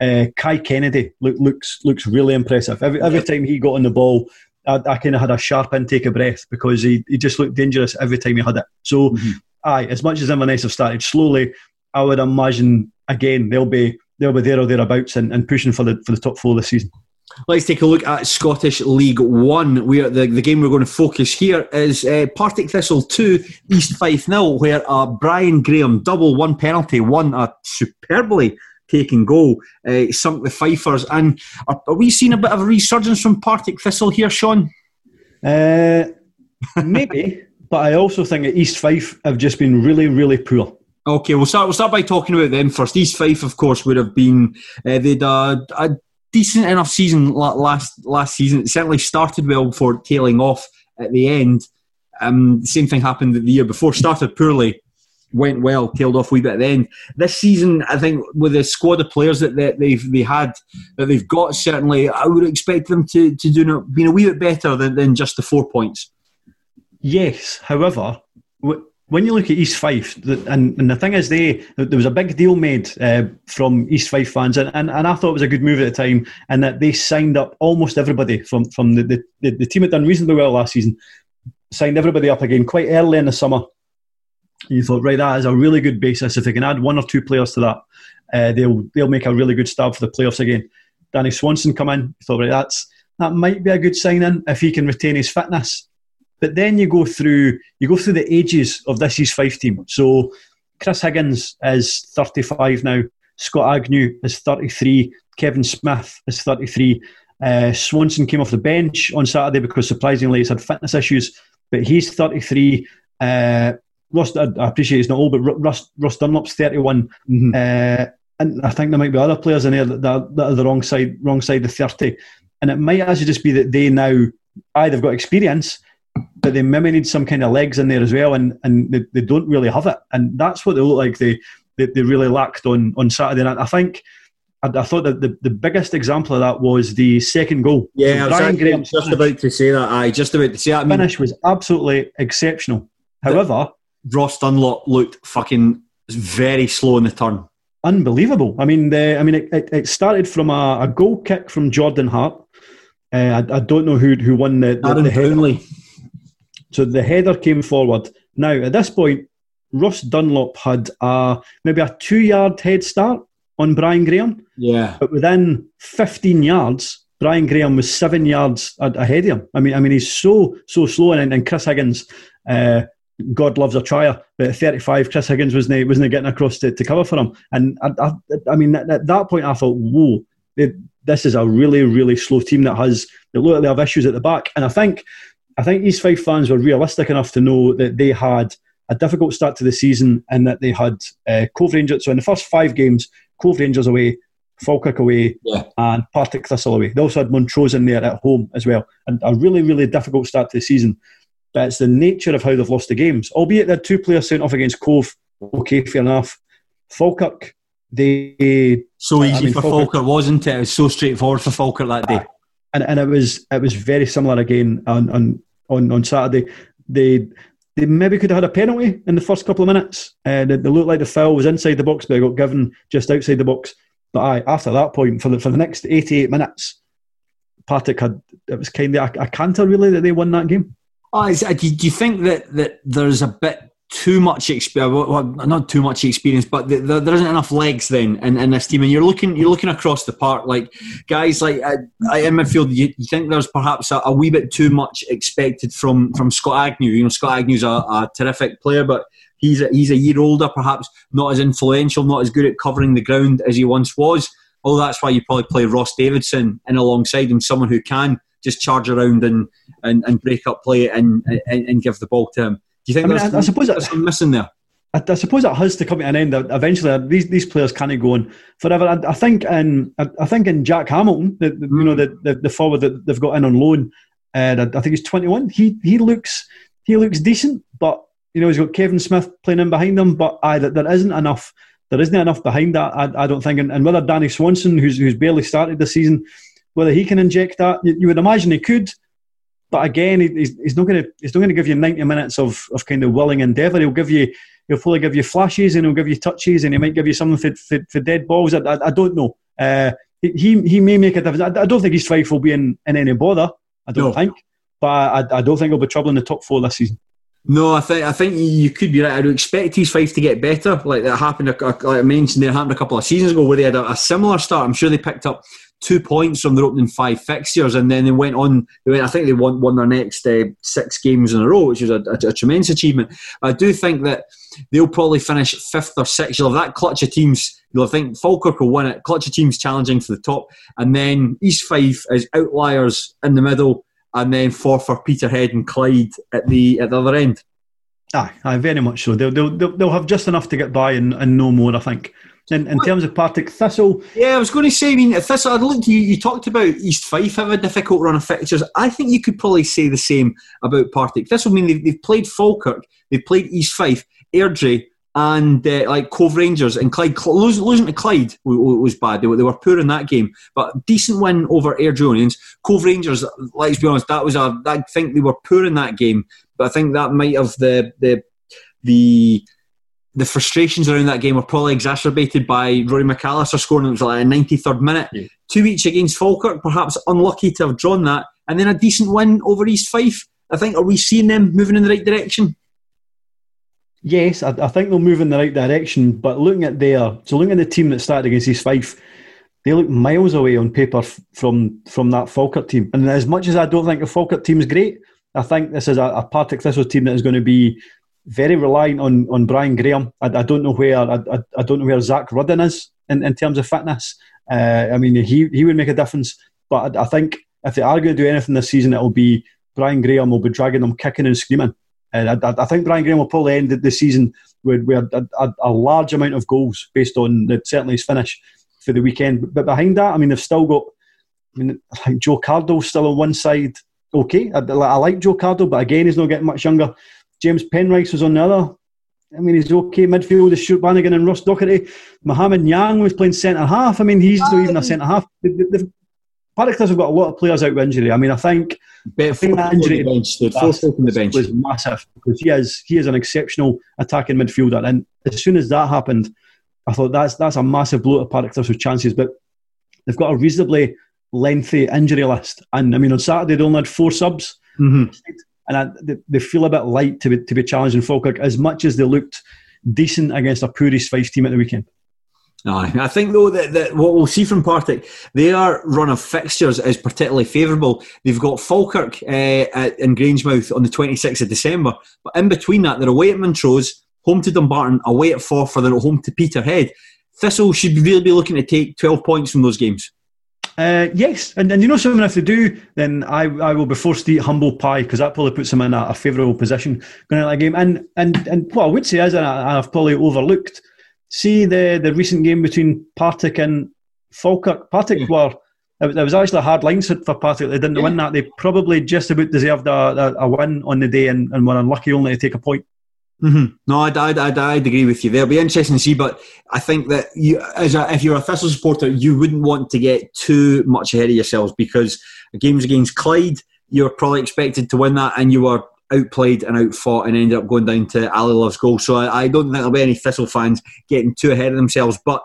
uh, Kai Kennedy look, looks looks really impressive. Every every time he got on the ball, I, I kind of had a sharp intake of breath because he, he just looked dangerous every time he had it. So aye, as much as Inverness have started slowly, I would imagine again they'll be they'll be there or thereabouts and, and pushing for the for the top four this season. Let's take a look at Scottish League One. Where the, the game we're going to focus here is uh, Partick Thistle two, East Fife nil, where uh, Brian Graham double one penalty, won a superbly taken goal, uh, sunk the Fifers. And are, are we seeing a bit of a resurgence from Partick Thistle here, Sean? Uh, maybe, but I also think that East Fife have just been really, really poor. Okay, we'll start. We'll start by talking about them first. East Fife, of course, would have been uh, they'd uh, a decent enough season last last season. It certainly started well before tailing off at the end. Um, same thing happened the year before. Started poorly, went well, tailed off a wee bit at the end. This season, I think, with the squad of players that, they've they had that they've got, certainly, I would expect them to to do being a wee bit better than, than just the four points. Yes, however, when you look at East Fife, and, and the thing is, they there was a big deal made uh, from East Fife fans, and, and, and I thought it was a good move at the time, and that they signed up almost everybody from from the, the, the, the team had done reasonably well last season, signed everybody up again quite early in the summer. And you thought, right, that is a really good basis. If they can add one or two players to that, uh, they'll they'll make a really good start for the playoffs again. Danny Swanson come in, you thought, right, that's that might be a good sign in if he can retain his fitness. But then you go through you go through the ages of this East Fife team. So Chris Higgins is 35 now. Scott Agnew is 33. Kevin Smith is 33. Uh, Swanson came off the bench on Saturday because surprisingly he's had fitness issues, but he's 33. Uh, Russ, I I appreciate he's not old, but Ru- Russ, Russ Dunlop's 31. Uh, and I think there might be other players in there that, that, that are the wrong side, wrong side of 30. And it might actually just be that they now, aye, they've got experience, but they maybe need some kind of legs in there as well, and, and they, they don't really have it. And that's what they look like they, they, they really lacked on, on Saturday night. I think I, I thought that the, the biggest example of that was the second goal. Yeah, So I was Graham's just about to say that. I just about to say that. I mean, finish was absolutely exceptional. However, Ross Dunlop looked fucking very slow in the turn. unbelievable. I mean, the, I mean, it, it, it started from a, a goal kick from Jordan Hart. Uh, I, I don't know who who won the, the, Aaron the. Brownlee. So the header came forward. Now at this point, Ross Dunlop had a, maybe a two yard head start on Brian Graham, Yeah. but within 15 yards, Brian Graham was seven yards ahead of him. I mean, I mean, he's so so slow, and, and Chris Higgins. Uh, God loves a trier, but at 35, Chris Higgins wasn't wasn't getting across to, to cover for him. And I, I, I mean, at, at that point, I thought, whoa, they, this is a really, really slow team that has they look like they have issues at the back. And I think, I think East Fife fans were realistic enough to know that they had a difficult start to the season and that they had uh, Cove Rangers. So in the first five games, Cove Rangers away, Falkirk away, Yeah. and Partick Thistle away. They also had Montrose in there at home as well, and a really, really difficult start to the season. But it's the nature of how they've lost the games. Albeit they had two players sent off against Cove. Okay, fair enough. Falkirk, they So I easy mean, for Falkirk- Falkirk, wasn't it? It was so straightforward for Falkirk that day. And, and it was it was very similar again on on on, on Saturday. They they maybe could have had a penalty in the first couple of minutes, and it, it looked like the foul was inside the box, but it got given just outside the box. But aye, after that point, for the for the next eighty eight minutes, Partick had it was kind of a, a canter really that they won that game. Oh, is, uh, do you think that, that there's a bit too much experience. Well, not too much experience, but the, the, there isn't enough legs then in, in this team. And you're looking you're looking across the park, like guys like uh, in midfield. You, you, think there's perhaps a, a, wee bit too much expected from from Scott Agnew. You know, Scott Agnew's a, a terrific player, but he's a, he's a year older, perhaps not as influential, not as good at covering the ground as he once was. Oh, that's why you probably play Ross Davidson in alongside him, someone who can just charge around and, and, and break up play and, and, and give the ball to him. Do you think I mean, I, I suppose there's something missing there? I, I, suppose it has to come to an end. Eventually, these these players can't go on forever. I, I think in I, think in Jack Hamilton, the, mm. you know the, the, the forward that they've got in on loan, and I, think he's 21. He he looks he looks decent, but you know he's got Kevin Smith playing in behind him. But I that there isn't enough. There isn't enough behind that. I, I don't think. And, and whether Danny Swanson, who's who's barely started the season, whether he can inject that, you, you would imagine he could. But again, he's, he's not going to he's not going to give you ninety minutes of, of kind of willing endeavour. He'll give you he'll probably give you flashes and he'll give you touches and he might give you something for, for, for dead balls. I, I, I don't know. Uh, he he may make a difference. I, I don't think East Fife will be in, in any bother. I don't no. think, but I, I don't think he'll be troubling the top four this season. No, I think I think you could be right. I would expect East Fife to get better, like that happened. Like I mentioned, there happened a couple of seasons ago where they had a, a similar start. I'm sure they picked up two points from their opening five fixtures, and then they went on. They went, I think they won, won their next uh, six games in a row, which was a, a, a, tremendous achievement. I do think that they'll probably finish fifth or sixth. You'll have that clutch of teams. You'll think Falkirk will win it. Clutch of teams challenging for the top, and then East Fife as outliers in the middle, and then Forfar Peterhead and Clyde at the at the other end. Aye, aye, very much so. They'll, they'll, they'll have just enough to get by and, and no more, I think. In, in terms of Partick Thistle, yeah, I was going to say. I mean, Thistle. I looked. You, you talked about East Fife have a difficult run of fixtures. I think you could probably say the same about Partick Thistle. I mean, they've, they've played Falkirk, they've played East Fife, Airdrie, and uh, like Cove Rangers and Clyde. Losing, losing to Clyde was bad. They were, they were poor in that game, but decent win over Airdrieonians. Cove Rangers. Let's be honest, that was a. I think they were poor in that game, but I think that might have the the the the frustrations around that game were probably exacerbated by Rory McAllister scoring it was like a 93rd minute. Yeah. Two each against Falkirk, perhaps unlucky to have drawn that, and then a decent win over East Fife. I think, are we seeing them moving in the right direction? Yes, I, I think they'll move in the right direction. But looking at their, so looking at the team that started against East Fife, they look miles away on paper from from that Falkirk team. And as much as I don't think the Falkirk team is great, I think this is a, a Partick Thistle team that is going to be very reliant on on Brian Graham. I, I don't know where I, I, don't know where Zak Rudden is in, in terms of fitness. Uh, I mean, he he would make a difference, but I, think if they are going to do anything this season, it will be Brian Graham will be dragging them kicking and screaming. And I, think Brian Graham will probably end the season with, with a, a, a, large amount of goals based on the, certainly his finish for the weekend. But behind that, I mean, they've still got. I mean, Joe Cardle still on one side. Okay, I, I like Joe Cardle, but again, he's not getting much younger. James Penrice was on the other. I mean, he's okay midfield. The Stuart Bannigan and Ross Docherty. Mohamed Nyang was playing centre half. I mean, he's not even a centre half. The, the, the Paddingtons have got a lot of players out with injury. I mean, I think, I think that injury the bench, the bench. was massive because he is he is an exceptional attacking midfielder. And as soon as that happened, I thought that's that's a massive blow to Paddington's chances. But they've got a reasonably lengthy injury list. And I mean, on Saturday they only had four subs. Mm-hmm and I, they, they, feel a bit light to be, to be challenging Falkirk as much as they looked decent against a poor East Fife team at the weekend. I think though that, that what we'll see from Partick, their run of fixtures is particularly favourable. They've got Falkirk uh, at, in Grangemouth on the 26th of December, but in between that, they're away at Montrose, home to Dumbarton, away at Forfar, then home to Peterhead. Thistle should really be looking to take 12 points from those games. Uh, yes, and, and you know something, if they do, then I, I will be forced to eat humble pie because that probably puts them in a, a favourable position going into that game. And, and, and what I would say is, and I, I've probably overlooked, see the, the recent game between Partick and Falkirk. Partick yeah. were, it was actually a hard line set for Partick. They didn't yeah. win that. They probably just about deserved a, a, a win on the day and, and were unlucky only to take a point. Mm-hmm. No, I'd, I'd, I'd, I'd, agree with you. There'll be interesting to see, but I think that you, as a, if you're a Thistle supporter, you wouldn't want to get too much ahead of yourselves because the games against Clyde, you're probably expected to win that, and you were outplayed and outfought and ended up going down to Ally Love's goal. So I, I, don't think there'll be any Thistle fans getting too ahead of themselves, but.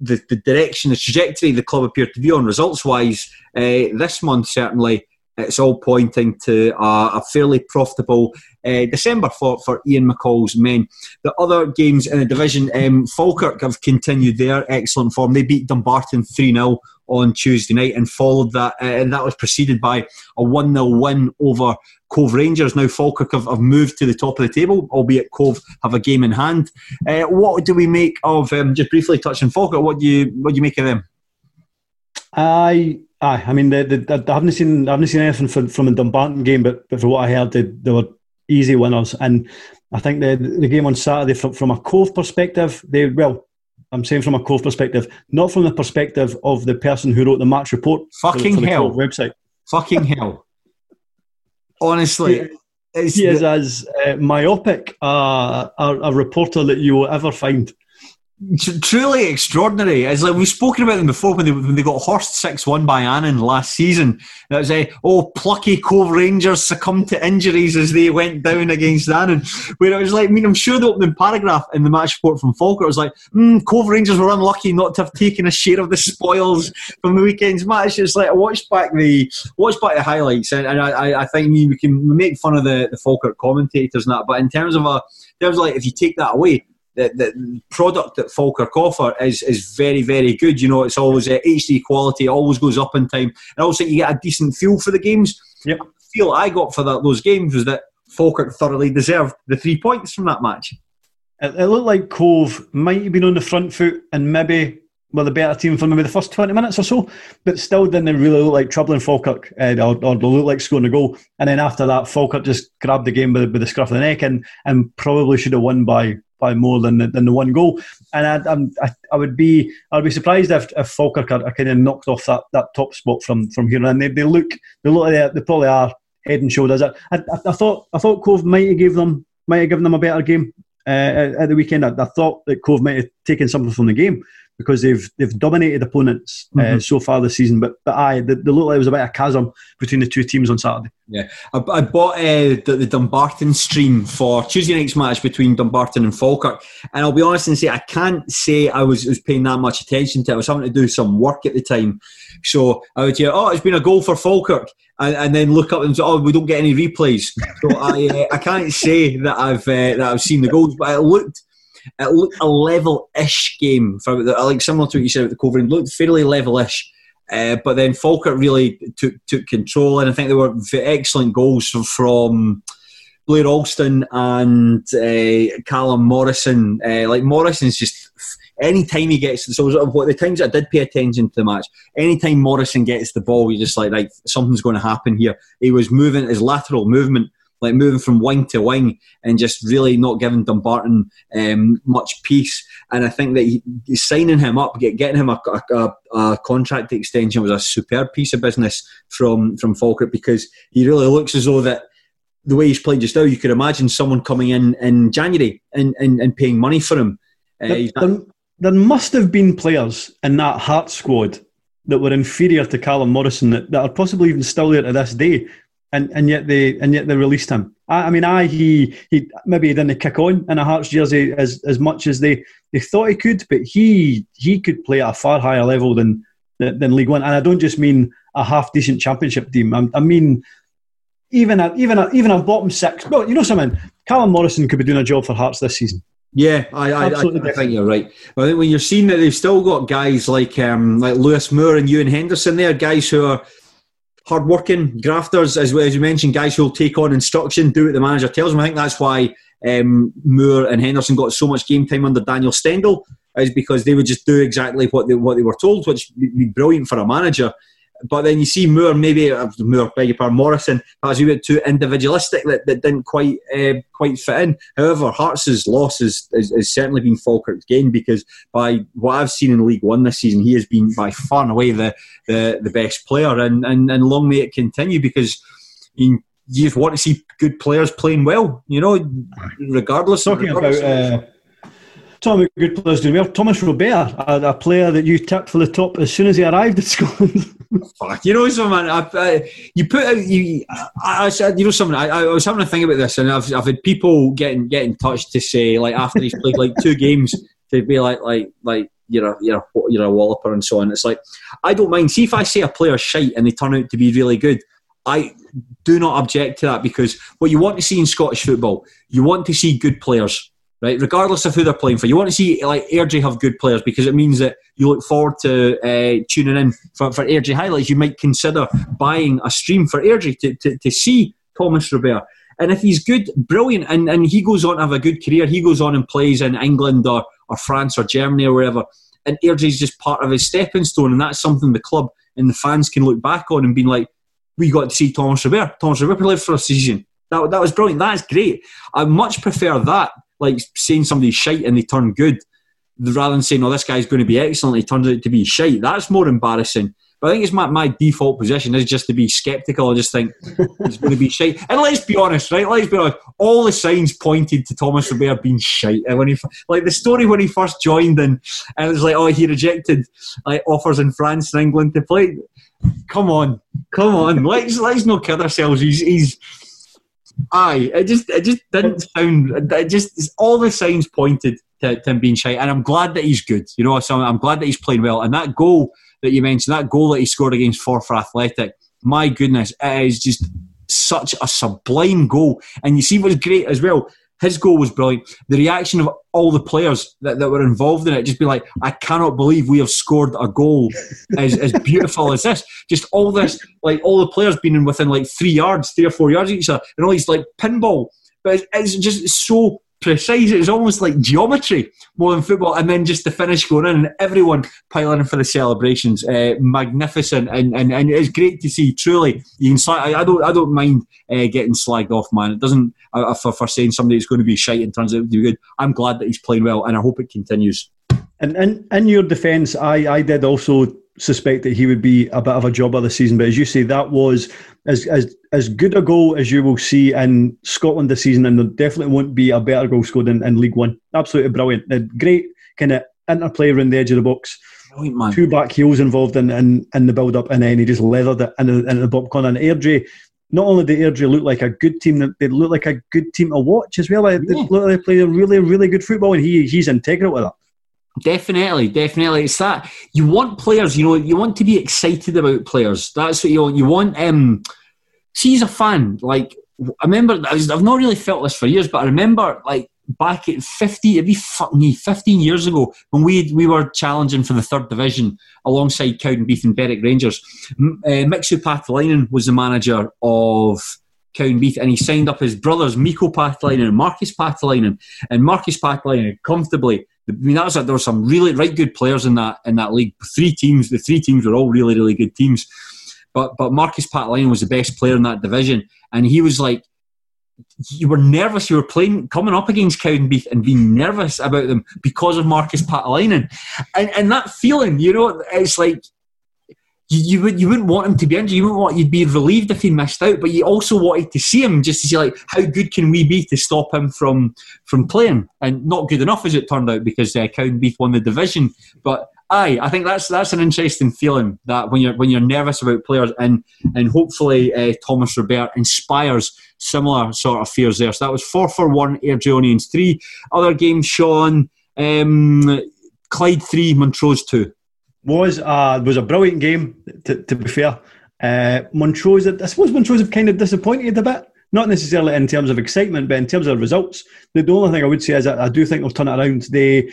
The, the direction, the trajectory the club appeared to be on results wise uh, this month certainly it's all pointing to a, a fairly profitable uh, December for, for Ian McCall's men. The other games in the division, um, Falkirk have continued their excellent form. They beat Dumbarton 3 0 on Tuesday night and followed that, uh, and that was preceded by a 1 0 win over Cove Rangers. Now, Falkirk have, have, moved to the top of the table, albeit Cove have a game in hand. Uh, what do we make of, um, just briefly touching Falkirk, what do you, what do you make of them? I Aye, I mean, the, the, I haven't seen I haven't seen anything from, from the Dumbarton game, but, but for what I heard, they, they were easy winners. And I think the the game on Saturday, from, from a Cove perspective, they well, I'm saying from a Cove perspective, not from the perspective of the person who wrote the match report. Fucking for, for hell! website. Fucking hell! Honestly, he is the, as uh, myopic uh, a, a reporter that you will ever find truly extraordinary. It's like we've spoken about them before when they, when they got horsed 6 1 by Annan last season. That was a, oh, plucky Cove Rangers succumbed to injuries as they went down against Annan. Where it was like, I mean, I'm sure the opening paragraph in the match report from Falkirk was like, mm, Cove Rangers were unlucky not to have taken a share of the spoils from the weekend's match. It's like, I watched back the watched back the highlights and, and I, I think we can make fun of the, the Falkirk commentators and that, but in terms of a, terms like, if you take that away, the, the product that Falkirk offer is, is very, very good. You know, it's always uh, HD quality, it always goes up in time. And also you get a decent feel for the games. Yep. The feel I got for that, those games was that Falkirk thoroughly deserved the three points from that match. It, it looked like Cove might have been on the front foot and maybe were the better team for maybe the first 20 minutes or so, but still didn't really look like troubling Falkirk uh, or, or look like scoring a goal. And then after that, Falkirk just grabbed the game by, by the scruff of the neck and, and probably should have won by by more than than the one goal. And I, I, I would be I'd be surprised if, if Falkirk are, are kind of knocked off that, that top spot from from here. And they, they look they look they, they probably are head and shoulders. I, I, I, thought I thought Cove might have give them might have given them a better game uh, at, at, the weekend. I, I, thought that Cove might have taken something from the game because they've they've dominated opponents uh, mm-hmm. so far this season. But but aye, they, they look like there was a bit of a chasm between the two teams on Saturday. Yeah, I, I bought uh, the, the, Dumbarton stream for Tuesday night's match between Dumbarton and Falkirk, and I'll be honest and say I can't say I was, was paying that much attention to it. I was having to do some work at the time, so I would hear, "Oh, it's been a goal for Falkirk," and, and then look up and say, "Oh, we don't get any replays." So I uh, I can't say that I've uh, that I've seen the goals, but it looked it looked a level-ish game for like similar to what you said at the cover. Looked fairly level-ish. Uh, but then Falkirk really took took control, and I think there were excellent goals from, from Blair Alston and uh, Callum Morrison. Uh, like Morrison's just any time he gets so what the times I did pay attention to the match, Any time Morrison gets the ball, you're just like, like something's going to happen here. He was moving his lateral movement like moving from wing to wing and just really not giving Dumbarton um, much peace. And I think that he, signing him up, get, getting him a, a, a, contract extension was a superb piece of business from from Falkirk because he really looks as though that the way he's played just now, you could imagine someone coming in in January and, and, and paying money for him. Uh, there, there, there must have been players in that Heart squad that were inferior to Callum Morrison that, that are possibly even still there to this day and, and yet they and yet they released him. I, I mean, I he he maybe he didn't kick on in a Hearts jersey as, as much as they, they thought he could, but he he could play at a far higher level than than League One. And I don't just mean a half decent Championship team. I, I mean even a, even a, even a bottom six. Well, you know something. Callum Morrison could be doing a job for Hearts this season. Yeah, I, I, I, I think you're right. I think when you're seeing that they've still got guys like um, like Lewis Moore and Ewan Henderson there, guys who are hardworking grafters, as, well as you mentioned, guys who'll take on instruction, do what the manager tells them. I think that's why um, Moore and Henderson got so much game time under Daniel Stendel, is because they would just do exactly what they what they were told, which would be brilliant for a manager. But then you see Moore, maybe uh, Moore, beg your pardon, Morrison, as a bit too individualistic that, that didn't quite uh, quite fit in. However, Hearts' loss has, has, has, certainly been Falkirk's gain because by what I've seen in League One this season, he has been by far and away the the, the best player, and, and and long may it continue because. you just want to see good players playing well, you know, regardless. Of talking regardless about uh, Tommy, good players doing well. Thomas Robert, a, a, player that you tipped for the top as soon as he arrived at Scotland. Fuck, you know something. I, I, you put out, you, I, I, you know something. I, I was having a thing about this, and I've, I've had people getting get in touch to say like after he's played like two games to be like like like you're a you're a, you're a walloper and so on. It's like I don't mind. See if I say a player's shite and they turn out to be really good. I do not object to that because what you want to see in Scottish football, you want to see good players, right? Regardless of who they're playing for, you want to see like Airdrie have good players because it means that you look forward to uh, tuning in for, for Airdrie highlights. You might consider buying a stream for Airdrie to, to, to see Thomas Robert. And if he's good, brilliant, and, and he goes on to have a good career, he goes on and plays in England or, or France or Germany or wherever, and Airdrie's just part of his stepping stone, and that's something the club and the fans can look back on and be like, we got to see Thomas Robert. Thomas Robert played for a season. That, that was brilliant. That's great. I much prefer that, like saying somebody's shite and they turn good, rather than saying, oh, this guy's going to be excellent, he turns out to be shite. That's more embarrassing. But I think it's my, my default position is just to be sceptical. I just think it's going to be shite. And let's be honest, right? Let's be honest. All the signs pointed to Thomas Robert being shite. And when he, like the story when he first joined, and, and it was like, oh, he rejected like offers in France and England to play. Come on, come on. let's let's not kid ourselves. He's he's. Aye, it just it just didn't sound. It just all the signs pointed to, to him being shy, and I'm glad that he's good. You know, so I'm glad that he's playing well. And that goal that you mentioned, that goal that he scored against Forfar Athletic, my goodness, it is just such a sublime goal. And you see what's great as well. His goal was brilliant. The reaction of all the players that, that were involved in it, just be like, I cannot believe we have scored a goal as, as beautiful as this. Just all this, like all the players being within like three yards, three or four yards of each other, and all these like pinball. But it's, it's just so precise. It was almost like geometry more than football. And then just the finish going in and everyone piling in for the celebrations. Uh, magnificent. And, and, and it's great to see, truly. You can I, I don't I don't mind uh, getting slagged off, man. It doesn't, uh, for, for saying somebody is going to be shite and turns out to be good. I'm glad that he's playing well and I hope it continues. And in, in your defence, I, I did also suspect that he would be a bit of a jobber this season. But as you say, that was as as as good a goal as you will see in Scotland this season, and there definitely won't be a better goal scored in, in League One. Absolutely brilliant. A great kind of interplay around the edge of the box. Two back heels involved in, in, in the build up, and then he just leathered it into, into the bottom corner. And Airdrie, not only did Airdrie look like a good team, they look like a good team to watch as well. They yeah. look like they play a really, really good football, and he he's integral with that. Definitely, definitely. It's that you want players. You know, you want to be excited about players. That's what you want. You want. Um, see, as a fan, like I remember, I've not really felt this for years, but I remember like back at 50, it'd be fucking me, 15 years ago when we we were challenging for the third division alongside Cowdenbeath and Berwick Rangers. Uh, Mixu Paatelainen was the manager of Cowdenbeath and he signed up his brothers Mikko Paatelainen and Markus Paatelainen. And Markus Paatelainen comfortably I mean, that was there were some really right good players in that in that league. Three teams, the three teams were all really really good teams. But but Markus Paatelainen was the best player in that division, and he was like, you were nervous. You were playing coming up against Cowdenbeath and being nervous about them because of Markus Paatelainen, and and that feeling, you know, it's like you, you would you wouldn't want him to be injured. You wouldn't want you'd be relieved if he missed out, but you also wanted to see him just to see like how good can we be to stop him from from playing, and not good enough as it turned out because uh, Cowdenbeath won the division. But aye, I think that's that's an interesting feeling that when you're when you're nervous about players, and and hopefully uh, Thomas Robert inspires similar sort of fears there. So that was Forfar one Air Airdrieonians three. Other games, Sean. Um, Clyde three, Montrose two was a was a brilliant game. To, to be fair, uh, Montrose. I suppose Montrose have kind of disappointed a bit. Not necessarily in terms of excitement, but in terms of results. The, only thing I would say is that I do think they'll turn it around. They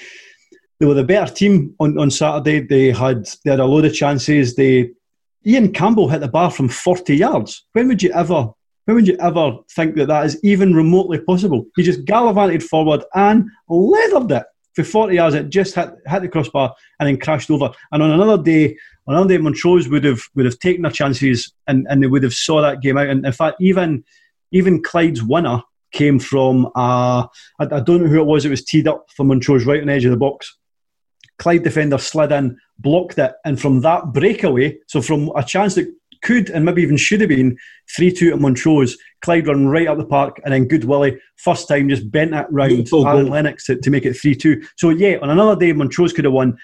they were the better team on, on Saturday. They had they had a load of chances. They Ian Campbell hit the bar from forty yards. When would you ever when would you ever think that that is even remotely possible? He just gallivanted forward and leathered it for 40 yards, it just hit, hit the crossbar and then crashed over. And on another day, on another day, Montrose would have would have taken their chances and, and they would have saw that game out. And in fact, even even Clyde's winner came from uh, I, I don't know who it was. It was teed up for Montrose right on the edge of the box. Clyde defender slid in, blocked it, and from that breakaway, so from a chance that could and maybe even should have been 3 2 at Montrose. Clyde run right up the park and then Goodwillie, first time, just bent it round Aaron Lennox to, to make it 3 2. So, yeah, on another day, Montrose could have won.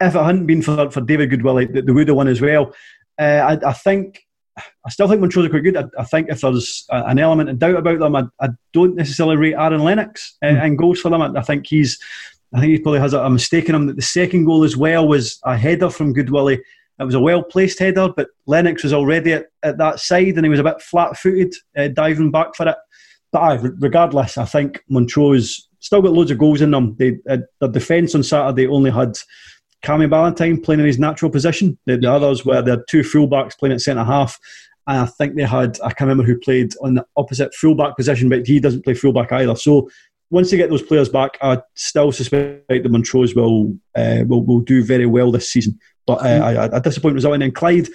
If it hadn't been for, for David Goodwillie, they, they would have won as well. Uh, I, I, think. I still think Montrose are quite good. I, I think if there's a, an element of doubt about them, I, I don't necessarily rate Aaron Lennox uh, mm. and goals for them. I, I think he's I think he probably has a, a mistake in him that the second goal as well was a header from Goodwillie It was a well placed header, but Lennox was already at, at that side and he was a bit flat footed, uh, diving back for it. But regardless, I think Montrose still got loads of goals in them. They, uh, the defence on Saturday only had Cammy Ballantyne playing in his natural position. The, the others were there two fullbacks playing at centre half. And I think they had, I can't remember who played on the opposite fullback position, but he doesn't play fullback either. So once they get those players back, I still suspect the Montrose will, uh, will will do very well this season. But uh, a disappointing result. And then Clyde,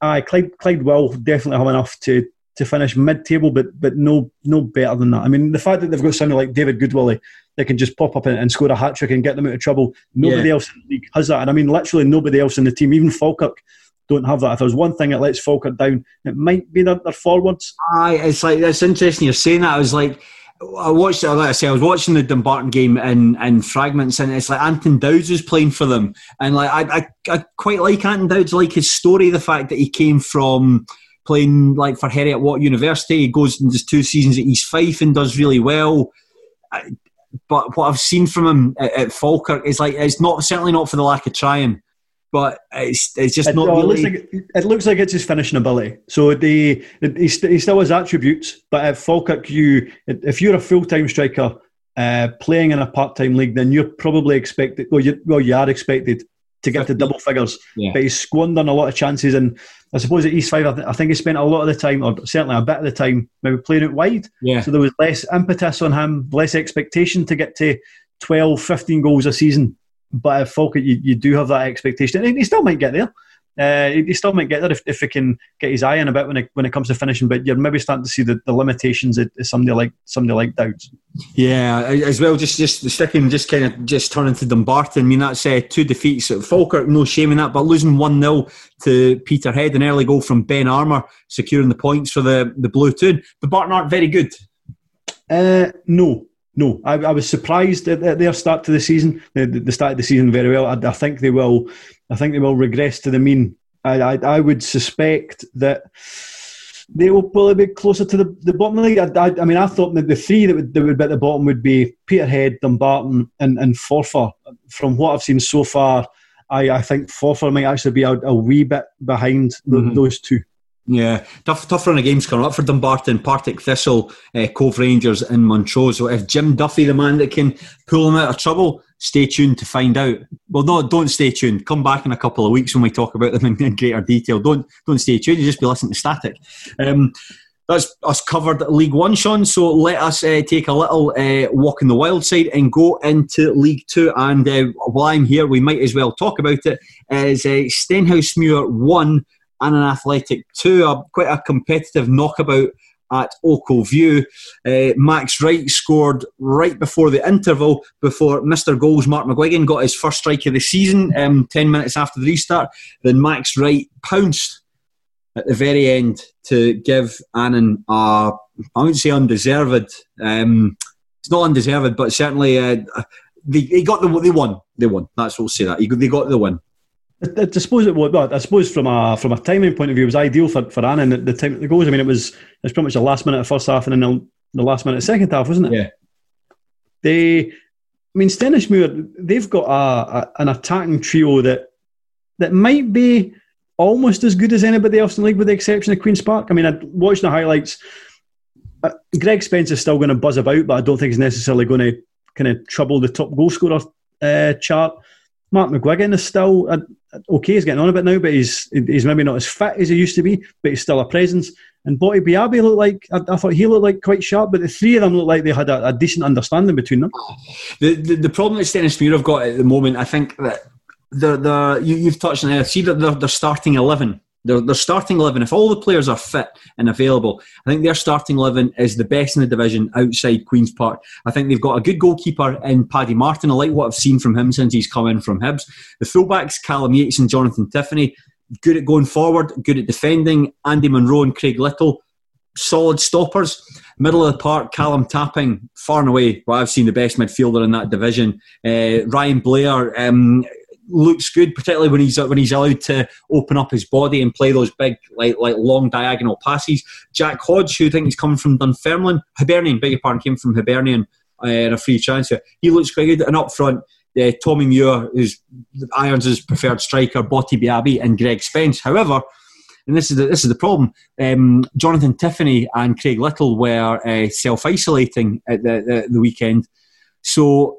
uh, Clyde, Clyde will definitely have enough to to finish mid-table, but but no no better than that. I mean, the fact that they've got somebody like David Goodwillie that can just pop up and, and score a hat trick and get them out of trouble. Nobody yeah. else in the league has that, and I mean, literally nobody else in the team, even Falkirk, don't have that. If there's one thing that lets Falkirk down, it might be their, their forwards. Aye, it's like it's interesting you're saying that. I was like. I watched, like I say, I was watching the Dumbarton game in, in fragments, and it's like Anton Dowds was playing for them, and like I, I, I quite like Anton Dowds, like his story, the fact that he came from playing like for Heriot Watt University, he goes and does two seasons at East Fife and does really well. But what I've seen from him at, at, Falkirk is like it's not certainly not for the lack of trying, but it's it's just it, not. Well, really... it, looks like, it looks like it's his finishing ability. So the he, he still has attributes, but at Falkirk, you if you're a full time striker uh, playing in a part time league, then you're probably expected. Well, you well you are expected to get to double figures. Yeah. But he's squandering a lot of chances. And I suppose at East Fife, I, th- I, think he spent a lot of the time, or certainly a bit of the time, maybe playing it wide. Yeah. So there was less impetus on him, less expectation to get to 12, 15 goals a season. But Falkirk, you, you do have that expectation. And he still might get there. Uh, he still might get there if, if he can get his eye in a bit when it when it comes to finishing. But you're maybe starting to see the, the limitations of, somebody like somebody like Dowds. Yeah, as well. Just just sticking, just kind of just turning to Dumbarton. I mean, that's uh, two defeats at Falkirk. No shame in that, but losing one 0 to Peterhead, an early goal from Ben Armour, securing the points for the the Blue Toon. The Barton aren't very good. Uh, no, no, I, I, was surprised at, at, their start to the season. They, they started the season very well. I, I, think they will. I think they will regress to the mean. I, I, I would suspect that they will probably be closer to the, the bottom of the league. I, mean, I thought that the three that would, that would be at the bottom would be Peterhead, Dumbarton, and, and Forfar. From what I've seen so far, I, I think Forfar might actually be a, a wee bit behind mm-hmm. those two. Yeah, tough, tough run of games coming up for Dumbarton, Partick Thistle, uh, Cove Rangers, and Montrose. So if Jim Duffy, the man that can pull them out of trouble, stay tuned to find out. Well, no, don't stay tuned. Come back in a couple of weeks when we talk about them in, in greater detail. Don't don't stay tuned. You just be listening to static. Um, that's us covered League One, Sean. So let us uh, take a little uh, walk in the wild side and go into League Two. And uh, while I'm here, we might as well talk about it. Is uh, Stenhousemuir one Annan Athletic 2. A, quite a competitive knockabout at Ochil View. Uh, Max Wright scored right before the interval, before Mr. Goals Mark McGuigan got his first strike of the season, um, 10 minutes after the restart. Then Max Wright pounced at the very end to give Annan a, I wouldn't say undeserved, um, it's not undeserved, but certainly uh, they, they got the, they won. They won. That's what we'll say that. They got the win. I, I suppose it was. Well, I suppose from a from a timing point of view, it was ideal for for Annan at the time the goals. I mean, it was it's pretty much the last minute of first half and then the, the last minute of second half, wasn't it? Yeah. They, I mean, Stenhousemuir, they've got a, a, an attacking trio that that might be almost as good as anybody else in the league, with the exception of Queens Park. I mean, I watched the highlights. Uh, Greg Spence is still going to buzz about, but I don't think he's necessarily going to kind of trouble the top goal scorer uh, chart. Mark McGuigan is still uh, okay. He's getting on a bit now, but he's he's maybe not as fit as he used to be, but he's still a presence. And Botti Biabi looked like I, I, thought he looked like quite sharp, but the three of them looked like they had a, a decent understanding between them. The the, the problem that Stenhousemuir have got at the moment, I think that the the you, have touched on it. See that they're, they're starting eleven their, their starting 11, if all the players are fit and available, I think their starting 11 is the best in the division outside Queen's Park. I think they've got a good goalkeeper in Paddy Martin. I like what I've seen from him since he's come in from Hibs. The fullbacks, Callum Yates and Jonathan Tiffany, good at going forward, good at defending. Andy Munro and Craig Little, solid stoppers. Middle of the park, Callum Tapping, far and away, what I've seen the best midfielder in that division. Uh, Ryan Blair, um, looks good, particularly when he's when he's allowed to open up his body and play those big, like like long diagonal passes. Jack Hodge, who I think he's coming from Dunfermline, Hibernian, beg your pardon, came from Hibernian uh, in a free transfer. He looks quite good. And up front, uh, Tommy Muir, who's Irons' preferred striker, Botti Biabi, and Greg Spence. However, and this is the, this is the problem. Um, Jonathan Tiffany and Craig Little were uh, self isolating at the, the, the weekend, so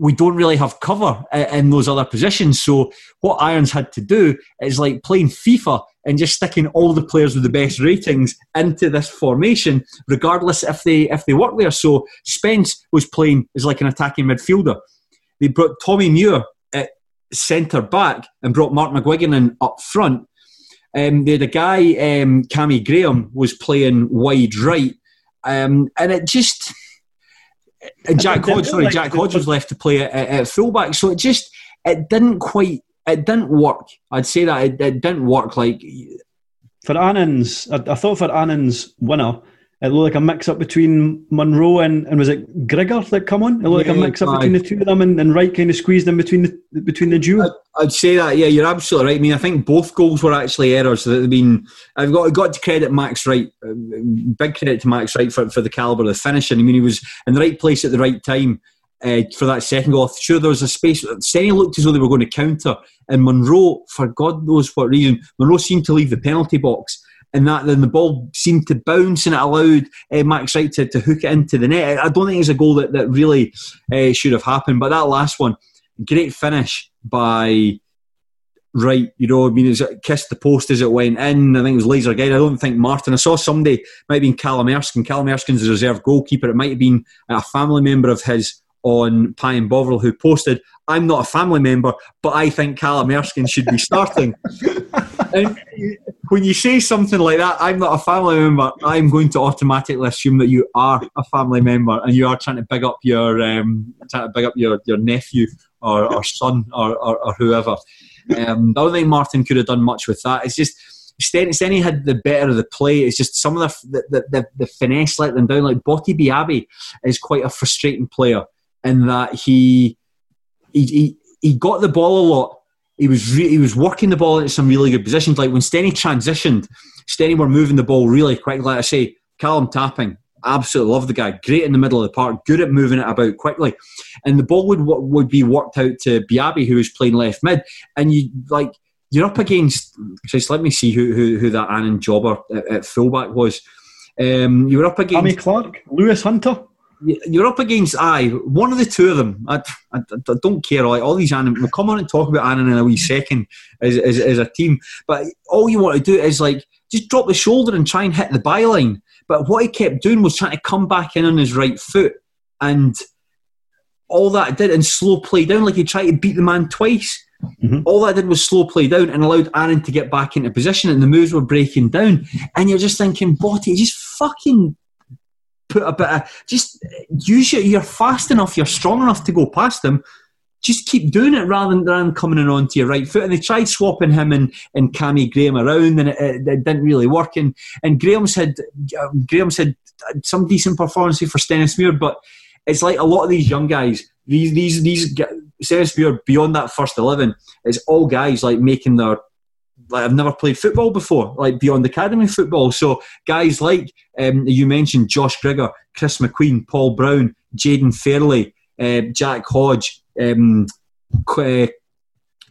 we don't really have cover in those other positions. So what Irons had to do is like playing FIFA and just sticking all the players with the best ratings into this formation, regardless if they if they work there. So Spence was playing as like an attacking midfielder. They brought Tommy Muir at centre back and brought Mark McGuigan in up front. Um, they had a guy, um, Cammy Graham, was playing wide right, um, and it just Uh, Jack Hodge, sorry, Jack Hodge was left to play at, at fullback. So it just it didn't quite it didn't work. I'd say that it, it didn't work. Like for Annan's, I, I, thought for Annan's winner, it looked like a mix up between Munro and, and was it Grigor that come on? It looked yeah, like a mix up between the two of them, and, and Wright kind of squeezed in between the between the duo. I'd, I'd, say that. Yeah, you're absolutely right. I mean, I think both goals were actually errors. I mean, I've got got to credit Max Wright. Uh, big credit to Max Wright for for the caliber of the finishing. I mean, he was in the right place at the right time. Uh, for that second goal, sure there was a space. Stenny looked as though they were going to counter, and Munro, for God knows what reason, Munro seemed to leave the penalty box and that then the ball seemed to bounce and it allowed uh, Max Wright to, to hook it into the net. I don't think it's a goal that, that really uh, should have happened, but that last one, great finish by Wright. You know, I mean, it kissed the post as it went in. I think it was laser guide. I don't think Martin. I saw somebody, might have been Callum Erskine. Callum Erskine's the reserve goalkeeper. It might have been a family member of his on Pie and Bovril who posted, I'm not a family member, but I think Callum Erskine should be starting. and when you say something like that, I'm not a family member, I'm going to automatically assume that you are a family member and you are trying to big up your um, trying to big up your, your nephew or, or son or, or, or whoever. Um, I don't think Martin could have done much with that. It's just Stenny had the better of the play. It's just some of the the, the, the finesse let them down. Like Botti Biabi is quite a frustrating player in that he he, he, he got the ball a lot. He was re- he was working the ball into some really good positions. Like when Stenny transitioned, Stenny were moving the ball really quick. Like I say, Callum Tapping, absolutely love the guy. Great in the middle of the park, good at moving it about quickly, and the ball would would be worked out to Biabi, who was playing left mid, and you like you're up against. Just let me see who who, who that Annan jobber at, at fullback was. Um, you were up against Tommy Clark, Lewis Hunter you're up against I one of the two of them. I, I, I don't care. Like all these Annan, we'll come on and talk about Annan in a wee second as, as, as, a team. But all you want to do is like just drop the shoulder and try and hit the byline. But what he kept doing was trying to come back in on his right foot, and all that did and slow play down. Like he tried to beat the man twice. Mm-hmm. All that did was slow play down and allowed Aaron to get back into position, and the moves were breaking down. And you're just thinking, Botti, just fucking put a bit of just use it. You're fast enough. You're strong enough to go past them. Just keep doing it rather than, rather than coming in onto your right foot. And they tried swapping him and, and Cammy Graham around, and it, it, it didn't really work. And, and Graham said um, Graham said some decent performance for Stenhousemuir, but it's like a lot of these young guys. These these these Stenhousemuir beyond that first eleven it's all guys like making their like I've never played football before, like beyond academy football. So guys like um, you mentioned, Josh Grigor, Chris McQueen, Paul Brown, Jaden Fairley, uh, Jack Hodge, um, uh,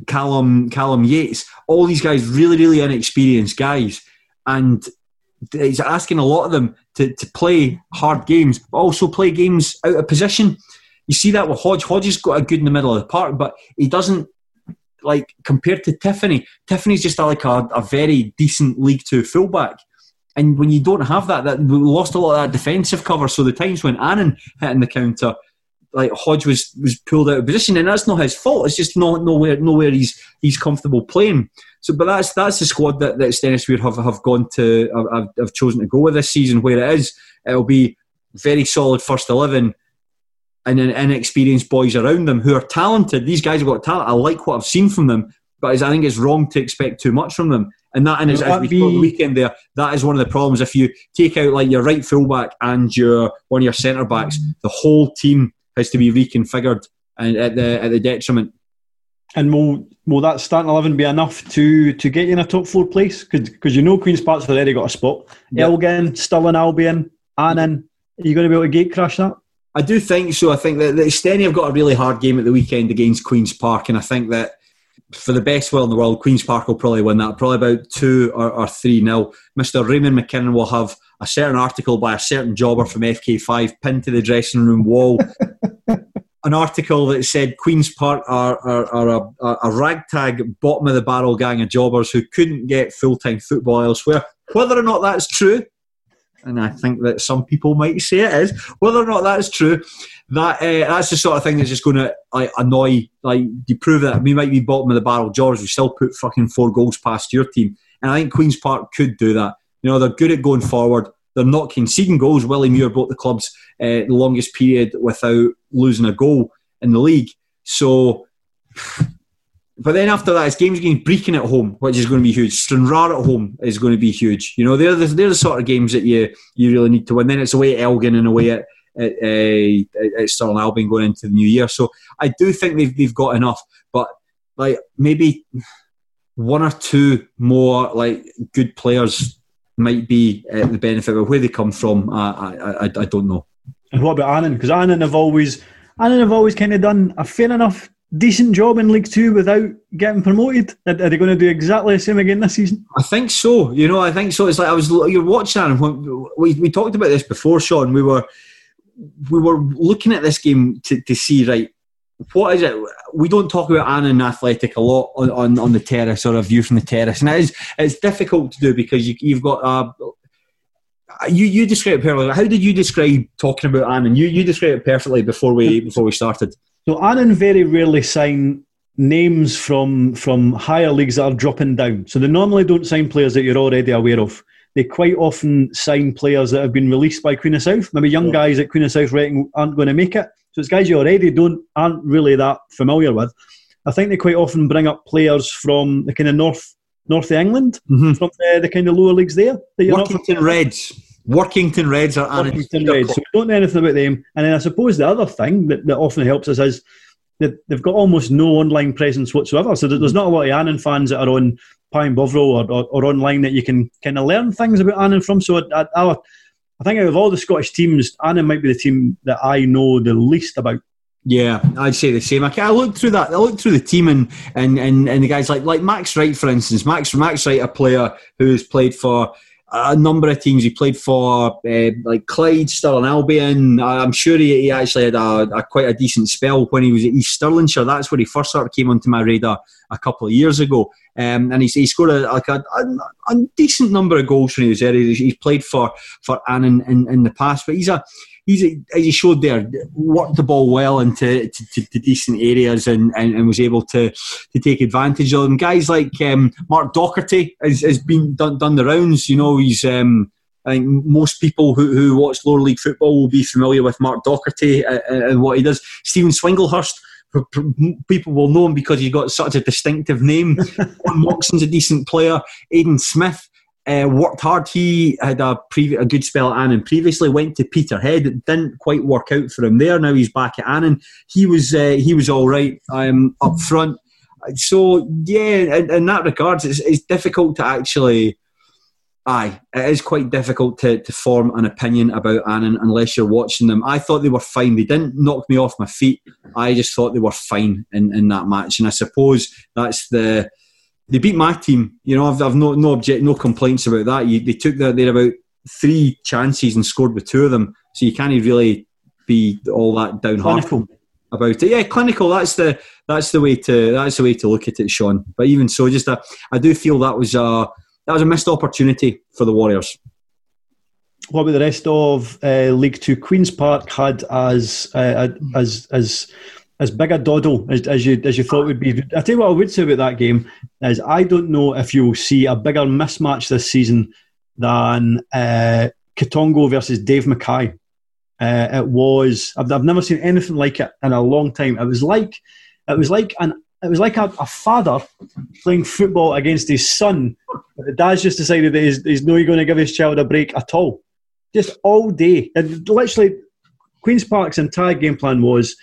Callum Callum Yates, all these guys, really really inexperienced guys, and he's asking a lot of them to, to play hard games, but also play games out of position. You see that with Hodge. Hodge has got a good in the middle of the park, but he doesn't like compared to Tiffany, Tiffany's just like a, a very decent League Two fullback. And when you don't have that, that we lost a lot of that defensive cover. So the times when Annan hitting the counter, like Hodge was was pulled out of position, and that's not his fault. It's just not nowhere nowhere he's he's comfortable playing. So, but that's that's the squad that that Stenhousemuir have have gone to have, have chosen to go with this season. Where it is, it'll be very solid first eleven and inexperienced boys around them who are talented. These guys have got talent. I like what I've seen from them, but I think it's wrong to expect too much from them. And that, and as, as we be... the weekend there, that is one of the problems. If you take out like your right fullback and your one of your centre backs, the whole team has to be reconfigured and at the at the detriment. And will will that starting eleven be enough to to get you in a top four place? Because you know Queens Park's already got a spot. Yep. Elgin, Stirling Albion, Annan. Are you going to be able to gate crash that? I do think so. I think that, that Stenny have got a really hard game at the weekend against Queen's Park, and I think that for the best will in the world, Queen's Park will probably win that, probably about two or, or three nil. Mr. Raymond McKinnon will have a certain article by a certain jobber from FK5 pinned to the dressing room wall. An article that said Queen's Park are, are, are a, a ragtag bottom of the barrel gang of jobbers who couldn't get full time football elsewhere. Whether or not that's true, and I think that some people might say it is. Whether or not that's true, that uh, that's the sort of thing that's just going to annoy. Like you prove that we might be bottom of the barrel, George. We still put fucking four goals past your team, and I think Queens Park could do that. You know, they're good at going forward. They're not conceding goals. Willie Muir brought the club's uh, the longest period without losing a goal in the league. So but then after that, it's games against Brechin at home, which is going to be huge. Stranraer at home is going to be huge. You know, they're the, they're the sort of games that you you really need to win. Then it's away at Elgin and away at at, uh, at Stirling Albion going into the new year. So I do think they've they've got enough, but like maybe one or two more like good players might be the benefit of where they come from. I, I, I don't know. And what about Annan? Because Annan have always Annan have always kind of done a fair enough decent job in League Two without getting promoted? Are, they going to do exactly the same again this season? I think so. You know, I think so. It's like I was you're watching and we we talked about this before, Sean. We were we were looking at this game to, to see right. What is it? We don't talk about Annan Athletic a lot on, on, on the terrace or a view from the terrace, and it is it's difficult to do because you, you've got uh, you you describe it perfectly. How did you describe talking about Annan? You you described it perfectly before we before we started. So Annan very rarely sign names from from higher leagues that are dropping down. So they normally don't sign players that you're already aware of. They quite often sign players that have been released by Queen of South. Maybe young yeah. guys at Queen of South aren't going to make it. So it's guys you already don't aren't really that familiar with. I think they quite often bring up players from the kind of north north of England, mm-hmm. from the, the, kind of lower leagues there. That Workington Reds. Workington Reds are Workington Reds. So we don't know anything about them. And then I suppose the other thing that, that often helps us is that they've got almost no online presence whatsoever. So there's not a lot of Annan fans that are on Pie and Bovril or, or, or, online that you can kind of learn things about Annan from. So I, I, I think out of all the Scottish teams, Annan might be the team that I know the least about. Yeah, I'd say the same. I, I looked through that. I looked through the team and, and, and, and the guys like like Max Wright, for instance. Max Max Wright, a player who's played for a number of teams. He played for uh, like Clyde, Stirling Albion. I'm sure he, he actually had a, a, quite a decent spell when he was at East Stirlingshire. That's where he first sort of came onto my radar a couple of years ago. Um, and he, he scored a, like a, a, decent number of goals when he was there. He's, played for for Annan in, in the past, but he's a he's as he showed there, worked the ball well into to, to, to decent areas and, and, and, was able to to take advantage of them. Guys like um, Mark Docherty has, has been done, done the rounds. You know, he's. Um, I think most people who, who watch lower league football will be familiar with Mark Docherty and, and what he does. Stephen Swinglehurst, people will know him because he's got such a distinctive name. Moxon's a decent player. Aidan Smith uh, worked hard. He had a, a good spell at Annan previously. Went to Peterhead. It didn't quite work out for him there. Now he's back at Annan. He was uh, he was all right um, up front. So yeah, in, in that regards, it's, it's, difficult to actually. Aye, it is quite difficult to, to form an opinion about Annan unless you're watching them. I thought they were fine. They didn't knock me off my feet. I just thought they were fine in, in that match, and I suppose that's the they beat my team. You know, I've, I've no no object, no complaints about that. You, they took that they're about three chances and scored with two of them, so you can't really be all that downhearted about it. Yeah, clinical. That's the that's the way to that's the way to look at it, Sean. But even so, just a, I do feel that was a that was a missed opportunity for the Warriors. What about the rest of uh, League Two? Queens Park had as uh, as as as big a doddle as, as you as you thought would be. I tell you what I would say about that game is I don't know if you'll see a bigger mismatch this season than uh, Katongo versus Dave Mackay. Uh, it was I've, I've never seen anything like it in a long time. It was like it was like an it was like a, a father playing football against his son. But the dad's just decided that he's, he's not going to give his child a break at all. Just all day. And literally, Queen's Park's entire game plan was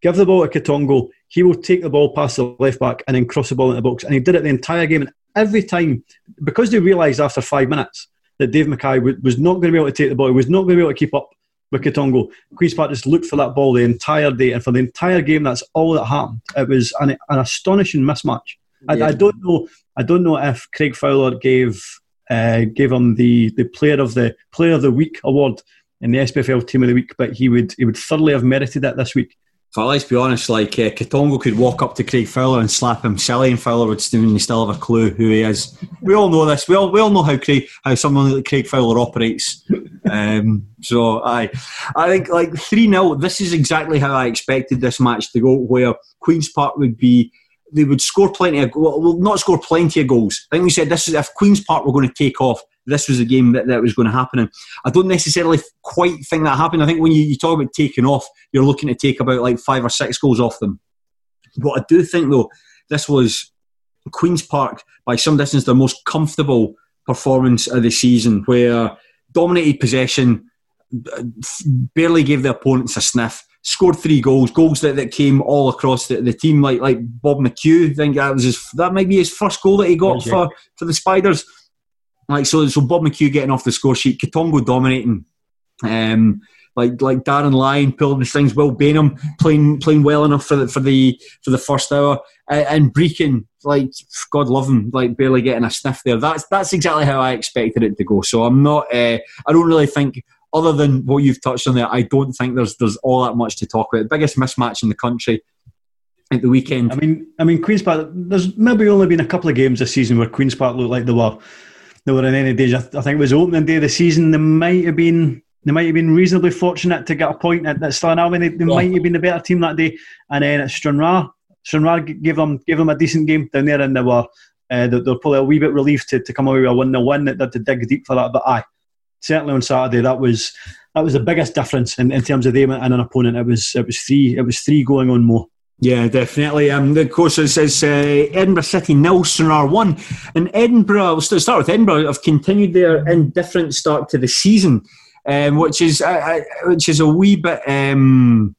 give the ball to Katongo. He will take the ball past the left back and then cross the ball into the box. And he did it the entire game. And every time, because they realised after five minutes that Dave Mackay was not going to be able to take the ball, he was not going to be able to keep up with Katongo. Queen's Park just looked for that ball the entire day, and for the entire game, that's all that happened. It was an, an astonishing mismatch. I, Yeah. I don't know. I don't know if Craig Fowler gave uh, gave him the, the player of the player of the week award in the SPFL Team of the Week, but he would he would thoroughly have merited that this week. But let's be honest, like uh, Katongo could walk up to Craig Fowler and slap him silly, and Fowler would still, have a clue who he is. We all know this. We all we all know how Craig how someone like Craig Fowler operates. Um, so I I think like three 0 This is exactly how I expected this match to go. Where Queens Park would be. They would score plenty of well, not score plenty of goals. I think we said this is if Queens Park were going to take off, this was the game that, that was going to happen. And I don't necessarily quite think that happened. I think when you, you talk about taking off, you're looking to take about like five or six goals off them. But I do think though, this was Queens Park by some distance their most comfortable performance of the season, where dominated possession, barely gave the opponents a sniff. Scored three goals, goals that, that came all across the, the team, like like Bob McHugh. I think that was his that might be his first goal that he got for, for the Spiders. Like so, so Bob McHugh getting off the score sheet, Katongo dominating, um, like like Darren Lyon pulling the strings, Will Bainham playing playing well enough for the for the for the first hour, uh, and Brechin, like God love him, like barely getting a sniff there. That's that's exactly how I expected it to go. So I'm not, uh, I don't really think. Other than what you've touched on there, I don't think there's there's all that much to talk about. The biggest mismatch in the country at the weekend. I mean, I mean, Queens Park. There's maybe only been a couple of games this season where Queens Park looked like they were they were in any danger. I think it was opening day of the season. They might have been they might have been reasonably fortunate to get a point at, at Slanalvin. They, they Yeah. might have been the better team that day. And then at Stranraer, Stranraer gave them gave them a decent game down there, and they were uh, they, they were probably a wee bit relieved to, to come away with a one 0 win. That they had to dig deep for that, but aye, certainly on Saturday that was that was the biggest difference in, in terms of them and an opponent. It was it was three it was three going on more. Yeah, definitely. Um, of course, says uh, Edinburgh City nil, Stranraer one, and Edinburgh. We'll start with Edinburgh. Have continued their indifferent start to the season, um, which is uh, uh, which is a wee bit. Um,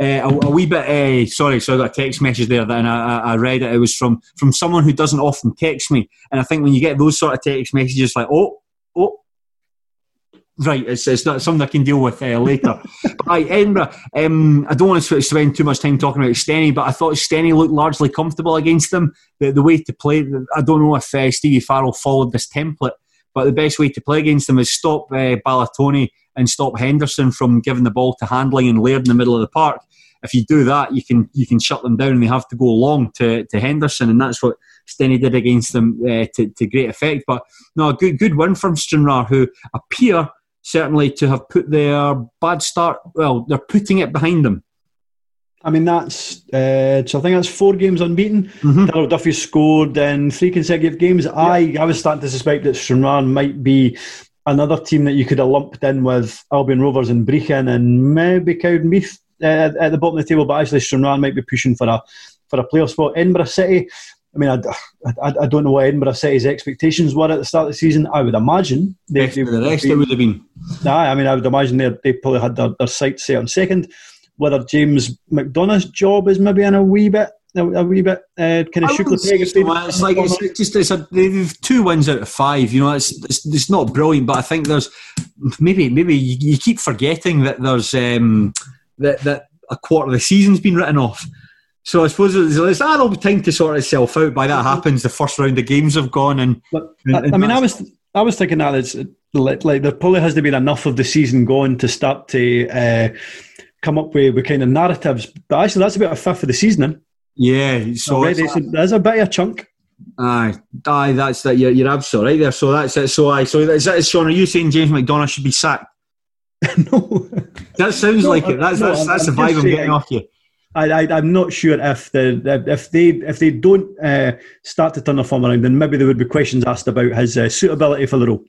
uh, a, a wee bit. Uh, sorry, so I got a text message there, and I, I I read it. It was from from someone who doesn't often text me, and I think when you get those sort of text messages, like oh, oh, Right, it's, it's not something I can deal with uh, later. aye, Edinburgh, um, I don't want to spend too much time talking about Stenny, but I thought Stenny looked largely comfortable against them. The, the way to play, I don't know if uh, Stevie Farrell followed this template, but the best way to play against them is stop uh, Balatoni and stop Henderson from giving the ball to Handling and Laird in the middle of the park. If you do that, you can you can shut them down and they have to go long to, to Henderson, and that's what Stenny did against them uh, to, to great effect. But no, good good win from Stranraer, who appear certainly to have put their bad start. Well, they're putting it behind them. I mean, that's uh, so. I think that's four games unbeaten. Mhm. Darryl Duffy scored in three consecutive games. I I was starting to suspect that Stranraer might be another team that you could have lumped in with Albion Rovers and Brechin and maybe Cowdenbeath uh, at the bottom of the table. But actually, Stranraer might be pushing for a for a playoff spot. Edinburgh City. I mean, I, I, I don't know what Edinburgh City's expectations were at the start of the season. I would imagine they, than the rest, it would have been. Aye, I mean, I would imagine they they probably had their, their sights set on second. Whether James McDonaugh's job is maybe in a wee bit, a, a wee bit uh, kind of shook the peg. so. It's like it's just it's a, they've two wins out of five. You know, it's, it's it's not brilliant, but I think there's maybe maybe you, you keep forgetting that there's um, that that a quarter of the season's been written off. So I suppose it's, it's ah, time to sort itself out. By that happens, the first round of games have gone, and But I, I mean, I was I was thinking that it's like, like there probably has to be enough of the season gone to start to uh, come up with, with kind of narratives. But actually, that's about a fifth of the season yeah. So already. it's- So there's a bit of a chunk. Aye, aye, that's that. You're, you're absolutely right there. So that's it. So aye, so is that, Sean? Are you saying James McDonaugh should be sacked? no, That sounds No, like it. That's no, that's, that's I'm the vibe I'm saying- getting off you. I, I'm not sure if the if they if they don't uh, start to turn their form around, then maybe there would be questions asked about his uh, suitability for the role.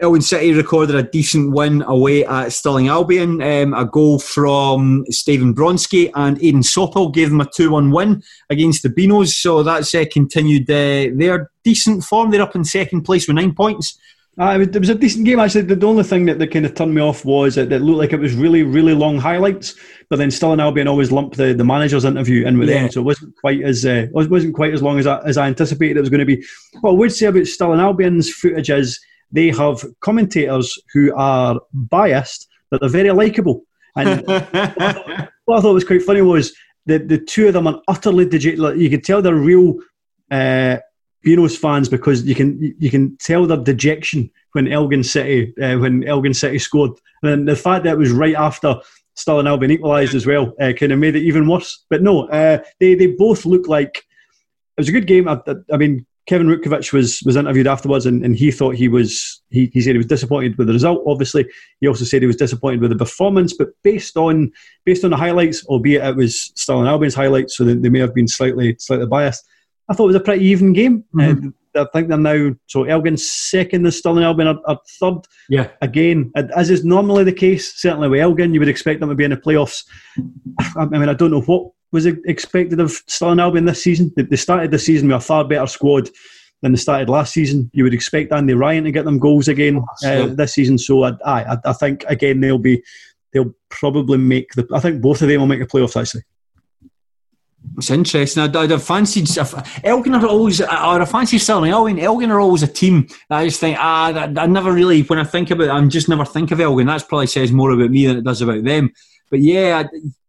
Elgin City recorded a decent win away at Stirling Albion. Um, a goal from Stephen Bronski and Aidan Soppel gave them a 2 1 win against the Binos. So that's uh, continued uh, their decent form. They're up in second place with nine points. Uh, it, was, it was a decent game actually. The, the only thing that, that kind of turned me off was that it looked like it was really, really long highlights. But then Stirling Albion always lumped the, the manager's interview in with Yeah. them, so it wasn't quite as uh, wasn't quite as long as I, as I anticipated it was going to be. What I would say about Stirling Albion's footage is they have commentators who are biased but they're very likable. And what I thought was quite funny was the the two of them are utterly. Like, you could tell they're real uh, Binos fans because you can you can tell their dejection when Elgin City uh, when Elgin City scored, and the fact that it was right after Stirling Albion equalised as well uh, kind of made it even worse. But no, uh, they they both look like it was a good game. I, I mean, Kevin Rutkiewicz was was interviewed afterwards, and, and he thought he was he, he said he was disappointed with the result. Obviously, he also said he was disappointed with the performance. But based on based on the highlights, albeit it was Stirling Albion's highlights, so they, they may have been slightly slightly biased. I thought it was a pretty even game. Mm-hmm. Uh, I think they're now so Elgin's second, and Stirling Albion are, are third. Yeah. Again, as is normally the case, certainly with Elgin, you would expect them to be in the playoffs. I mean, I don't know what was expected of Stirling Albion this season. They started the season with a far better squad than they started last season. You would expect Andy Ryan to get them goals again uh, this season. So I, I, I think again they'll be they'll probably make the. I think both of them will make the playoffs actually. It's interesting. I'd, I'd have fancied Elgin are always, or I fancy Stirling Elgin. Elgin are always a team I just think, ah, I, I never really, when I think about I just never think of Elgin. That probably says more about me than it does about them. But yeah,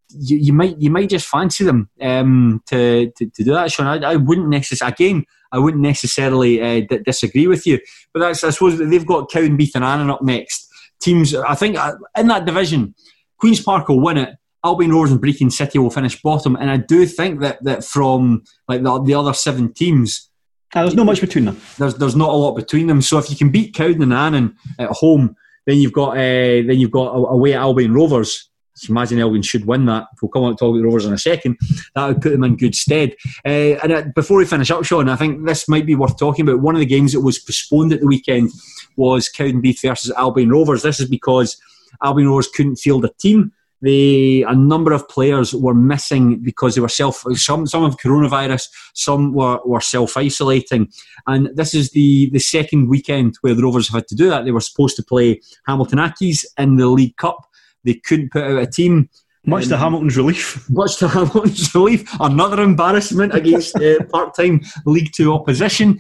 you, you might you might just fancy them um, to, to, to do that, Sean. I, I wouldn't necessarily, again, I wouldn't necessarily uh, d- disagree with you. But that's, I suppose, they've got Cowdenbeath and Annan up next. Teams, I think, uh, in that division, Queen's Park will win it. Albion Rovers and Brechin City will finish bottom, and I do think that that from like the, the other seven teams, uh, there's not much between them. There's there's not a lot between them. So if you can beat Cowden and Annan at home, then you've got uh, then you've got away at Albion Rovers. imagine Elgin should win that. We'll come on to talk about the Rovers in a second. That would put them in good stead. Uh, and uh, before we finish up, Sean, I think this might be worth talking about. One of the games that was postponed at the weekend was Cowdenbeath versus Albion Rovers. This is because Albion Rovers couldn't field a team they a number of players were missing because they were self some some of coronavirus, some were, were self isolating, and this is the the second weekend where the Rovers have had to do that. They were supposed to play Hamilton Accies in the League Cup. They couldn't put out a team. Much to Hamilton's relief. Much to Hamilton's relief. Another embarrassment against uh, part-time League Two opposition,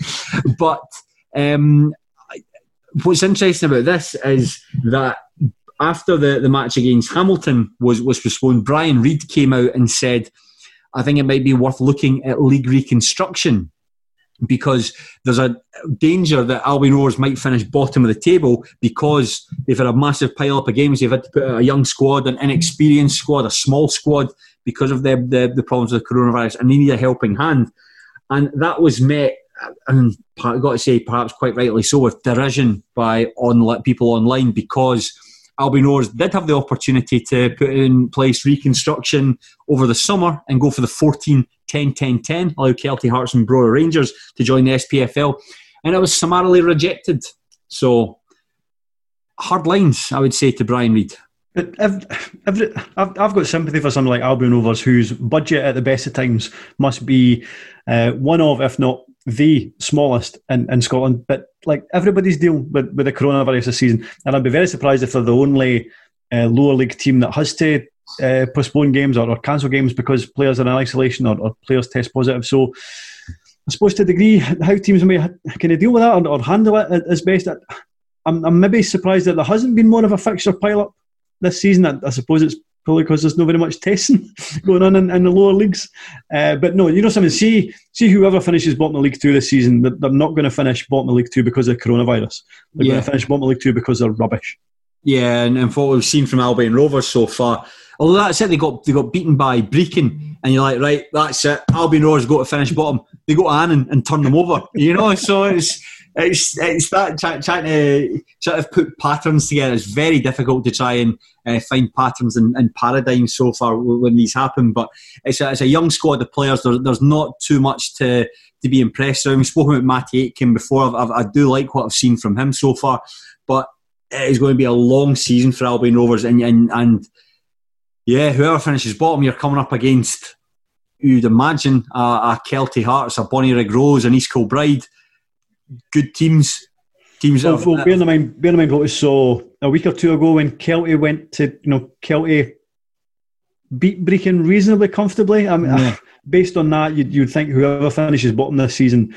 but. Um, what's interesting about this is that after the, the match against Hamilton was, was postponed, Brian Reid came out and said, I think it might be worth looking at league reconstruction because there's a danger that Albion Rovers might finish bottom of the table because they've had a massive pile up of games. They've had to put a young squad, an inexperienced squad, a small squad because of the, the, the problems with the coronavirus and they need a helping hand. And that was met and I've got to say, perhaps quite rightly so, with derision by on people online because Albion Rovers did have the opportunity to put in place reconstruction over the summer and go for the 14 10 10 10, allow Kelty Hearts and Brora Rangers to join the SPFL, and it was summarily rejected. So, hard lines, I would say, to Brian Reid. But I've, I've, I've got sympathy for someone like Albion Rovers, whose budget at the best of times must be uh, one of, if not the smallest in, in Scotland. But like everybody's dealing with, with the coronavirus this season, and I'd be very surprised if they're the only uh, lower league team that has to uh, postpone games or, or, cancel games because players are in isolation or, or, players test positive. So I suppose to a degree, how teams may kind of deal with that or, or handle it is best. I'm, I'm, maybe surprised that there hasn't been more of a fixture pile up this season. I, I suppose it's probably because there's not very much testing going on in, in the lower leagues. Uh, but no, you know something. See, see whoever finishes bottom of League Two this season, they're, they're not going to finish bottom of League Two because of coronavirus. They're yeah. going to finish bottom of League Two because they're rubbish. Yeah, and, and what we've seen from Albion Rovers so far. Although that's it, they got they got beaten by Brechin, and you're like, right, that's it. Albion Rovers go to finish bottom. They go to Annan and turn them over. You know, so it's it's it's that trying, trying to sort of put patterns together. It's very difficult to try and uh, find patterns and, and, paradigms so far when these happen. But it's a, it's a young squad of players. There, there's not too much to to be impressed with. We've spoken about Matty Aitken before. I've, i do like what I've seen from him so far, but it is going to be a long season for Albion Rovers, and and, and yeah, whoever finishes bottom, you're coming up against. You'd imagine a, a Kelty Hearts, a Bonnyrigg Rose, an East Kilbride good teams. Teams. Well, well bear in mind, bear in mind what we saw a week or two ago when Kelty went to you know Kelty beat Brechin reasonably comfortably. I mean, yeah. based on that, you'd, you'd think whoever finishes bottom this season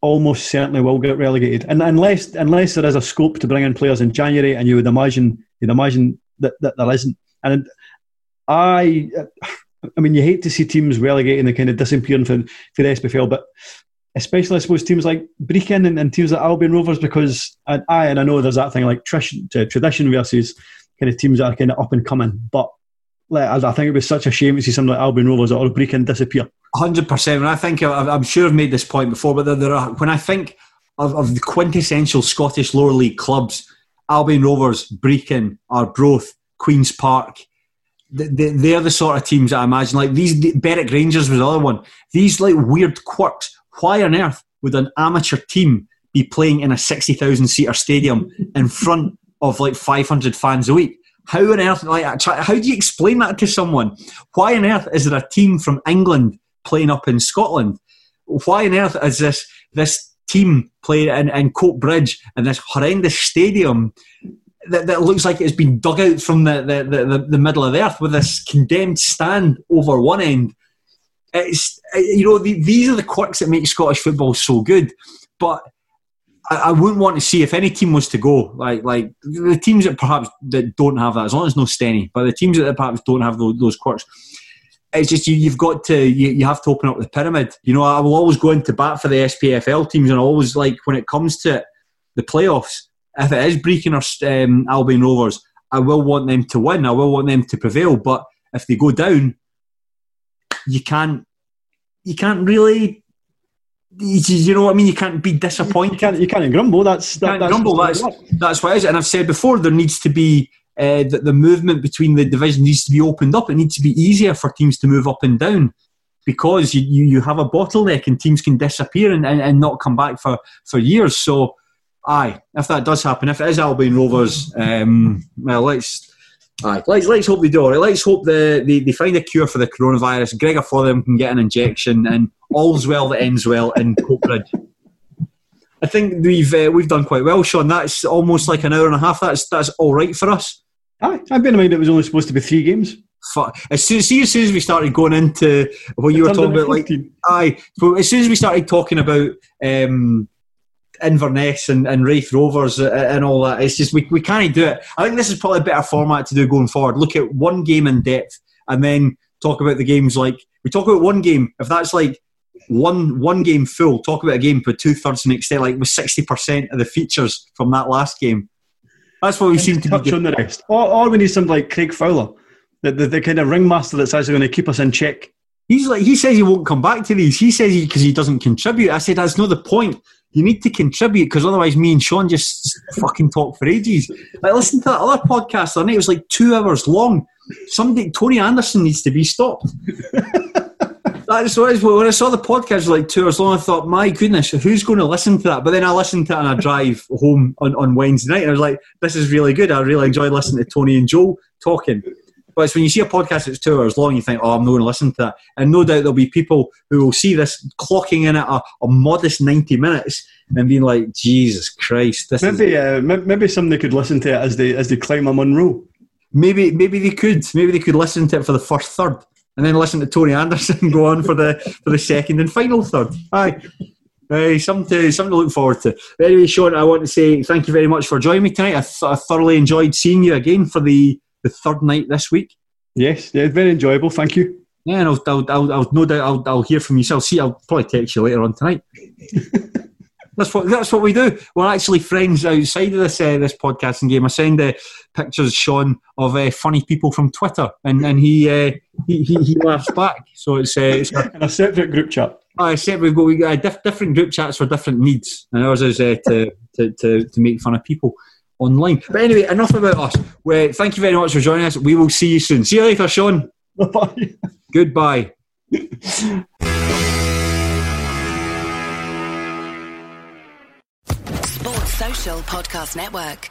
almost certainly will get relegated. And unless unless there is a scope to bring in players in January, and you would imagine you'd imagine that, that there isn't. And I, I mean, you hate to see teams relegating and kind of disappearing for, for the SPFL, but especially I suppose teams like Brechin and, and teams like Albion Rovers, because I, I and I know there's that thing like tradition versus kind of teams that are kind of up and coming, but like, I think it was such a shame to see something like Albion Rovers or Brechin disappear. Hundred percent. And I think uh, I'm sure I've made this point before, but there, there are when I think of, of, the quintessential Scottish lower league clubs, Albion Rovers, Brechin, Arbroath, Queens Park. They're the sort of teams that I imagine. Like these, Berwick Rangers was the other one. These like weird quirks. Why on earth would an amateur team be playing in a sixty thousand seater stadium in front of like five hundred fans a week? How on earth, like, how do you explain that to someone? Why on earth is there a team from England playing up in Scotland? Why on earth is this this team playing in, in Coatbridge in this horrendous stadium that, that looks like it's been dug out from the, the, the, the middle of the earth with this condemned stand over one end? It's you know the, these are the quirks that make Scottish football so good, but I, I, wouldn't want to see if any team was to go like like the teams that perhaps that don't have that as long as no Stenny, but the teams that perhaps don't have those, those quirks. It's just you, have got to you, you have to open up the pyramid. You know, I will always go into bat for the SPFL teams, and I always like when it comes to the playoffs. If it is Brechin or um, Albion Rovers, I will want them to win. I will want them to prevail. But if they go down, you can't you can't really you know what I mean? You can't be disappointed. You can't, you can't grumble. That's that, can't that's grumble. That's that's what it is. And I've said before, there needs to be uh, that the movement between the division needs to be opened up. It needs to be easier for teams to move up and down because you, you, you have a bottleneck and teams can disappear and, and, and not come back for, for years. So, aye, if that does happen, if it is Albion Rovers, um, well, let's Aye, let's let's hope they do. All right. Let's hope the, they, they find a cure for the coronavirus. Gregor them can get an injection, and all's well that ends well in Coatbridge. I think we've uh, we've done quite well, Sean. That's almost like an hour and a half. That's that's all right for us. Aye, I've been in mind it was only supposed to be three games. As soon, see, as soon as we started going into what you were talking about, like, aye, as soon as we started talking about um, Inverness and, and Raith Rovers and all that. It's just we, we can't do it. I think this is probably a better format to do going forward. Look at one game in depth and then talk about the games like we talk about one game. If that's like one one game full, talk about a game for two thirds an extent, like with sixty percent of the features from that last game. That's what we seem to touch be on the rest. Or, or we need something like Craig Fowler, the, the, the kind of ringmaster that's actually going to keep us in check. He's like he says he won't come back to these. He says because he, he doesn't contribute. I said that's not the point you need to contribute because otherwise me and Sean just fucking talk for ages. Like listen to that other podcast on it, it was like two hours long. Somebody Tony Anderson needs to be stopped. That's what. When I saw the podcast like two hours long, I thought, my goodness, who's going to listen to that? But then I listened to it on a drive home on, on Wednesday night and I was like, this is really good. I really enjoy listening to Tony and Joe talking. But it's when you see a podcast that's two hours long, you think, oh, I'm not going to listen to that. And no doubt there'll be people who will see this clocking in at a, a modest 90 minutes and being like, Jesus Christ. This maybe, is... uh, maybe somebody could listen to it as they, as they climb a Munro. Maybe, maybe they could. Maybe they could listen to it for the first third and then listen to Tony Anderson go on for the, for the second and final third. Aye. Uh, something, to, something to look forward to. But anyway, Sean, I want to say thank you very much for joining me tonight. I, th- I thoroughly enjoyed seeing you again for the the third night this week. Yes, yeah, very enjoyable. Thank you. Yeah, and I'll, I'll, I'll, I'll no doubt I'll, I'll hear from you. So I'll see. I'll probably text you later on tonight. that's what that's what we do. We're actually friends outside of this uh, this podcasting game. I send uh, pictures, Sean, of uh, funny people from Twitter, and and he uh, he, he, he laughs back. So it's, uh, it's a, in a separate group chat. I said we've got we got diff- different group chats for different needs, and ours is uh, to, to to to make fun of people online. But anyway, enough about us. Well, thank you very much for joining us. We will see you soon. See you later, Sean. Bye. Goodbye. Sports Social Podcast Network.